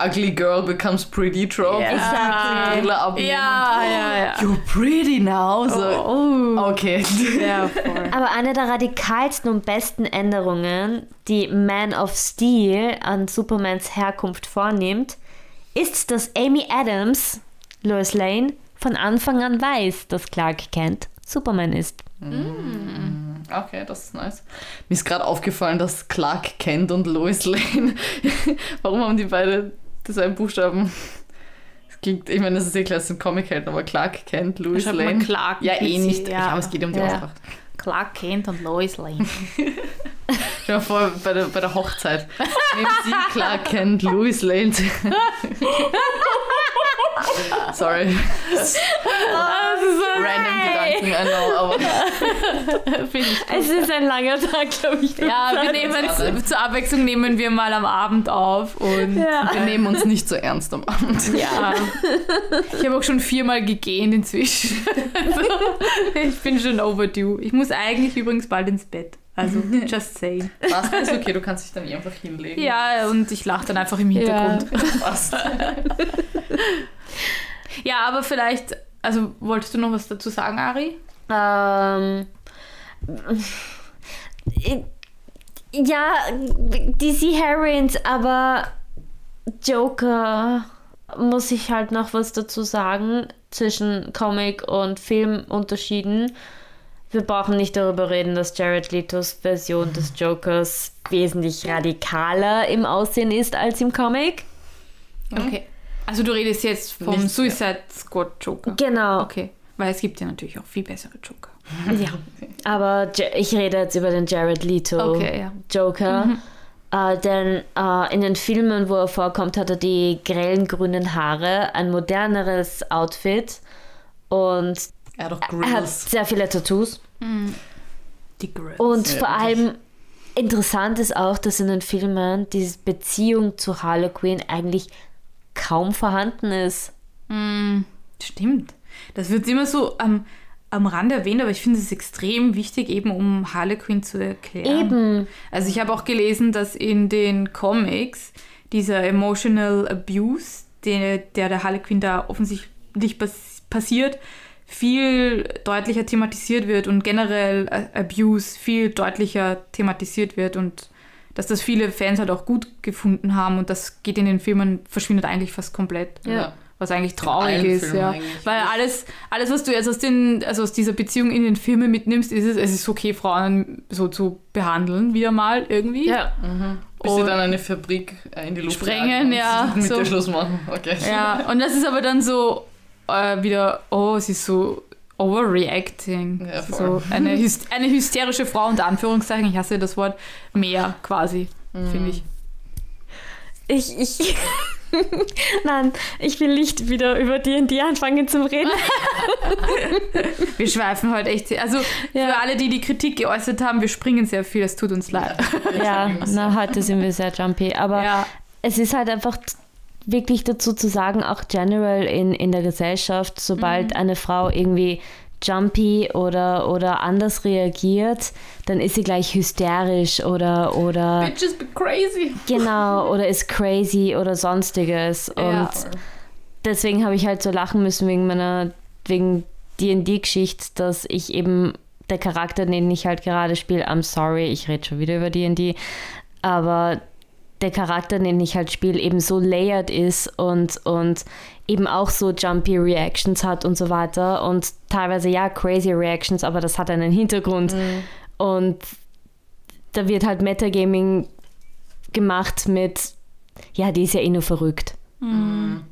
Speaker 1: Ugly Girl becomes pretty trope. Brille abnehmen
Speaker 3: Ja, ja, ja.
Speaker 1: You're pretty now. So.
Speaker 3: Oh.
Speaker 1: Okay.
Speaker 3: Ja. [laughs]
Speaker 2: Aber eine der radikalsten und besten Änderungen, die Man of Steel an Supermans Herkunft vornimmt, ist, dass Amy Adams, Lois Lane, von Anfang an weiß, dass Clark Kent Superman ist.
Speaker 1: Okay, das ist nice. Mir ist gerade aufgefallen, dass Clark Kent und Lois Lane, [laughs] warum haben die beide dieselben Buchstaben? Das klingt, ich meine, das ist eh klar, es sind Comic-Helden, aber Clark Kent,
Speaker 3: schreibt man
Speaker 1: Lane.
Speaker 3: Clark
Speaker 1: ja, eh nicht.
Speaker 3: ja.
Speaker 1: Aber es geht um die
Speaker 2: Ja.
Speaker 1: Aussprache.
Speaker 3: Clark Kent und Lois Lane. [laughs] [laughs]
Speaker 1: Stell dir vor, bei der, bei der Hochzeit. Nehmen Sie Clark Kent, Louis Lane. [laughs] Sorry. [laughs] Random Gedanken, I know, aber [laughs]
Speaker 3: Finde ich
Speaker 2: Es ist ein langer Tag, glaube ich.
Speaker 3: Ja, wir nehmen zur Abwechslung nehmen wir mal am Abend auf und
Speaker 2: Ja.
Speaker 1: wir nehmen uns nicht so ernst am Abend.
Speaker 3: ja. Ich habe auch schon viermal gegähnt inzwischen. Also, ich bin schon overdue. Ich muss eigentlich übrigens bald ins Bett. Also, just saying.
Speaker 1: Was ist okay, du kannst dich dann eh einfach hinlegen.
Speaker 3: Ja, und ich lache dann einfach im Hintergrund.
Speaker 1: Passt. [laughs]
Speaker 3: Ja, aber vielleicht, also wolltest du noch was dazu sagen, Ari?
Speaker 2: Ähm, ja, DC Heroines, aber Joker muss ich halt noch was dazu sagen zwischen Comic und Filmunterschieden. Wir brauchen nicht darüber reden, dass Jared Letos Version des Jokers wesentlich radikaler im Aussehen ist als im Comic.
Speaker 3: Okay. Also du redest jetzt vom
Speaker 1: Nichts
Speaker 3: Suicide Squad Joker.
Speaker 2: Genau.
Speaker 3: Okay. Weil es gibt ja natürlich auch viel bessere Joker. [laughs]
Speaker 2: Ja. Aber ich rede jetzt über den Jared Leto
Speaker 3: Okay, ja.
Speaker 2: Joker. Äh, denn äh, in den Filmen, wo er vorkommt, hat er die grellen grünen Haare, ein moderneres Outfit und
Speaker 1: Er hat doch
Speaker 2: er hat
Speaker 1: Grills.
Speaker 2: sehr viele Tattoos.
Speaker 3: Die Grills.
Speaker 2: Und
Speaker 1: Ja,
Speaker 2: vor allem interessant ist auch, dass in den Filmen diese Beziehung zu Harley Quinn eigentlich kaum vorhanden ist.
Speaker 3: Mm, stimmt. Das wird immer so am, am Rand erwähnt, aber ich finde es extrem wichtig, eben um Harley Quinn zu erklären.
Speaker 2: Eben.
Speaker 3: Also ich habe auch gelesen, dass in den Comics dieser emotional abuse, der der, der Harley Quinn da offensichtlich pass passiert, viel deutlicher thematisiert wird und generell äh, Abuse viel deutlicher thematisiert wird und dass das viele Fans halt auch gut gefunden haben und das geht in den Filmen, verschwindet eigentlich fast komplett.
Speaker 1: Ja.
Speaker 3: Was eigentlich traurig ist,
Speaker 1: Filmen
Speaker 3: ja. Weil alles, alles, was du jetzt aus, den, also aus dieser Beziehung in den Filmen mitnimmst, ist es, es ist okay, Frauen so zu behandeln, wieder mal irgendwie.
Speaker 1: Bis sie dann eine Fabrik äh, in die Luft
Speaker 3: Sprengen, ja, [laughs]
Speaker 1: Mit
Speaker 3: so.
Speaker 1: dir Schluss machen. Okay.
Speaker 3: Ja, und das ist aber dann so äh, wieder, oh, sie ist so overreacting.
Speaker 1: Ja,
Speaker 3: so eine, [laughs] hys- eine hysterische Frau, unter Anführungszeichen, ich hasse das Wort, mehr quasi,
Speaker 1: Mhm.
Speaker 3: finde ich.
Speaker 2: ich, ich, [laughs] Nein, ich will nicht wieder über D&D anfangen zu reden. [laughs]
Speaker 3: wir schweifen heute echt sehr. Also ja. für alle, die die Kritik geäußert haben, wir springen sehr viel, es tut uns leid.
Speaker 2: Ja, na, heute sind wir sehr jumpy. Aber ja. es ist halt einfach wirklich dazu zu sagen, auch general in, in der Gesellschaft, sobald mhm. eine Frau irgendwie jumpy oder, oder anders reagiert, dann ist sie gleich hysterisch oder oder
Speaker 1: Bitches be crazy. [laughs]
Speaker 2: Genau, oder ist crazy oder sonstiges. Und ja. deswegen habe ich halt so lachen müssen wegen meiner, wegen D&D-Geschichte, dass ich eben der Charakter, den ich halt gerade spiele, I'm sorry, ich rede schon wieder über D&D, aber der Charakter, den ich halt spiele, eben so layered ist und, und eben auch so jumpy Reactions hat und so weiter. Und teilweise ja crazy Reactions, aber das hat einen Hintergrund. Mhm. Und da wird halt Metagaming gemacht mit, ja, die ist ja eh nur verrückt. Mhm.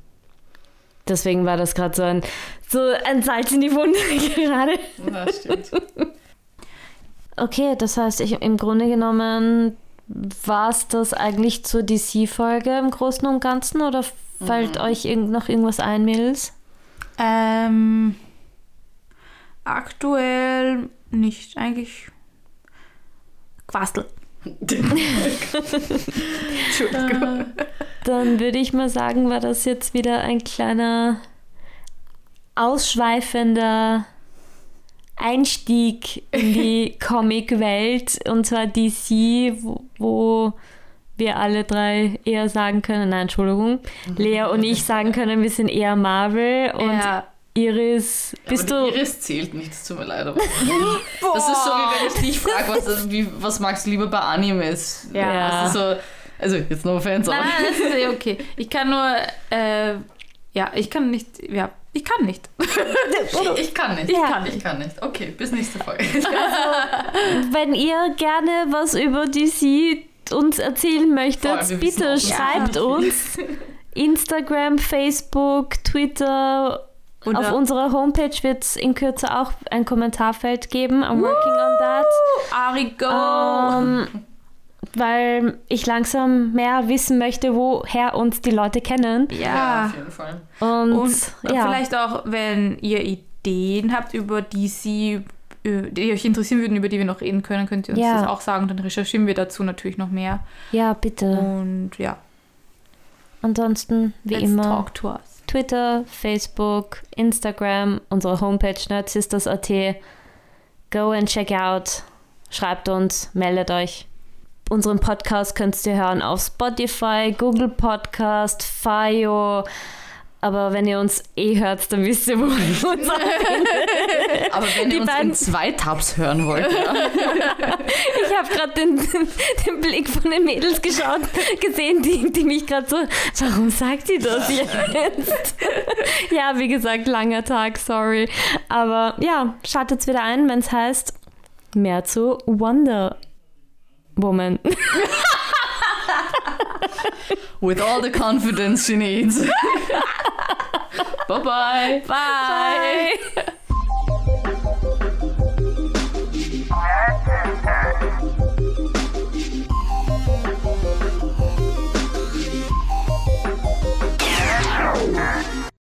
Speaker 2: Deswegen war das gerade so ein, so ein Salz in die Wunde [laughs] gerade. Ja, stimmt. [laughs] Okay, das heißt, ich, im Grunde genommen war es das eigentlich zur DC-Folge im Großen und Ganzen oder fällt mhm. euch irgend, noch irgendwas ein, Mädels?
Speaker 3: Ähm, aktuell nicht, eigentlich Quastel. [laughs]
Speaker 2: Entschuldigung. Dann würde ich mal sagen, war das jetzt wieder ein kleiner ausschweifender Einstieg in die [laughs] Comic-Welt und zwar DC, wo, wo, wir alle drei eher sagen können, nein, Entschuldigung, Lea und ich sagen [laughs] können, wir sind eher Marvel und ja. Iris, bist
Speaker 1: ja,
Speaker 2: du.
Speaker 1: Iris zählt nicht, das tut mir leid. [laughs] das ist so, wie wenn ich dich frage, was, wie, was magst du lieber bei Animes? Ja. So, also, jetzt no offense.
Speaker 3: Nein, das ist eh okay. Ich kann nur, äh, ja, ich kann nicht, ja, ich kann nicht.
Speaker 1: ich kann nicht. Ich ja. kann, ich kann nicht. Okay, bis nächste Folge. Also,
Speaker 2: wenn ihr gerne was über DC uns erzählen möchtet, Voll, bitte schreibt ja. uns. Instagram, Facebook, Twitter. Und auf unserer Homepage wird es in Kürze auch ein Kommentarfeld geben. I'm working on that.
Speaker 3: Arigo!
Speaker 2: Um, ähm, weil ich langsam mehr wissen möchte, woher uns die Leute kennen.
Speaker 3: Ja, ja auf jeden Fall. Und, Und ja. vielleicht auch, wenn ihr Ideen habt über DC, die euch interessieren würden, über die wir noch reden können, könnt ihr uns ja. das auch sagen. Dann recherchieren wir dazu natürlich noch mehr.
Speaker 2: Ja, bitte.
Speaker 3: Und ja.
Speaker 2: Ansonsten, wie Let's immer. Talk to us. Twitter, Facebook, Instagram, unsere Homepage nerdsisters.at. Go and check out. Schreibt uns, meldet euch. Unseren Podcast könnt ihr hören auf Spotify, Google Podcast, Fio. Aber wenn ihr uns eh hört, dann wisst ihr, wo ihr uns [laughs]
Speaker 1: Aber wenn ihr uns in zwei Tabs hören wollt. Ja. [laughs]
Speaker 2: ich habe gerade den, den, Blick von den Mädels geschaut, gesehen, die, die mich gerade so, warum sagt sie das jetzt? [laughs] ja, wie gesagt, langer Tag, sorry. Aber ja, schaltet wieder ein, wenn es heißt, mehr zu Wonder woman. [laughs]
Speaker 1: With all the confidence she needs. [laughs] Bye-bye.
Speaker 2: Bye. Bye.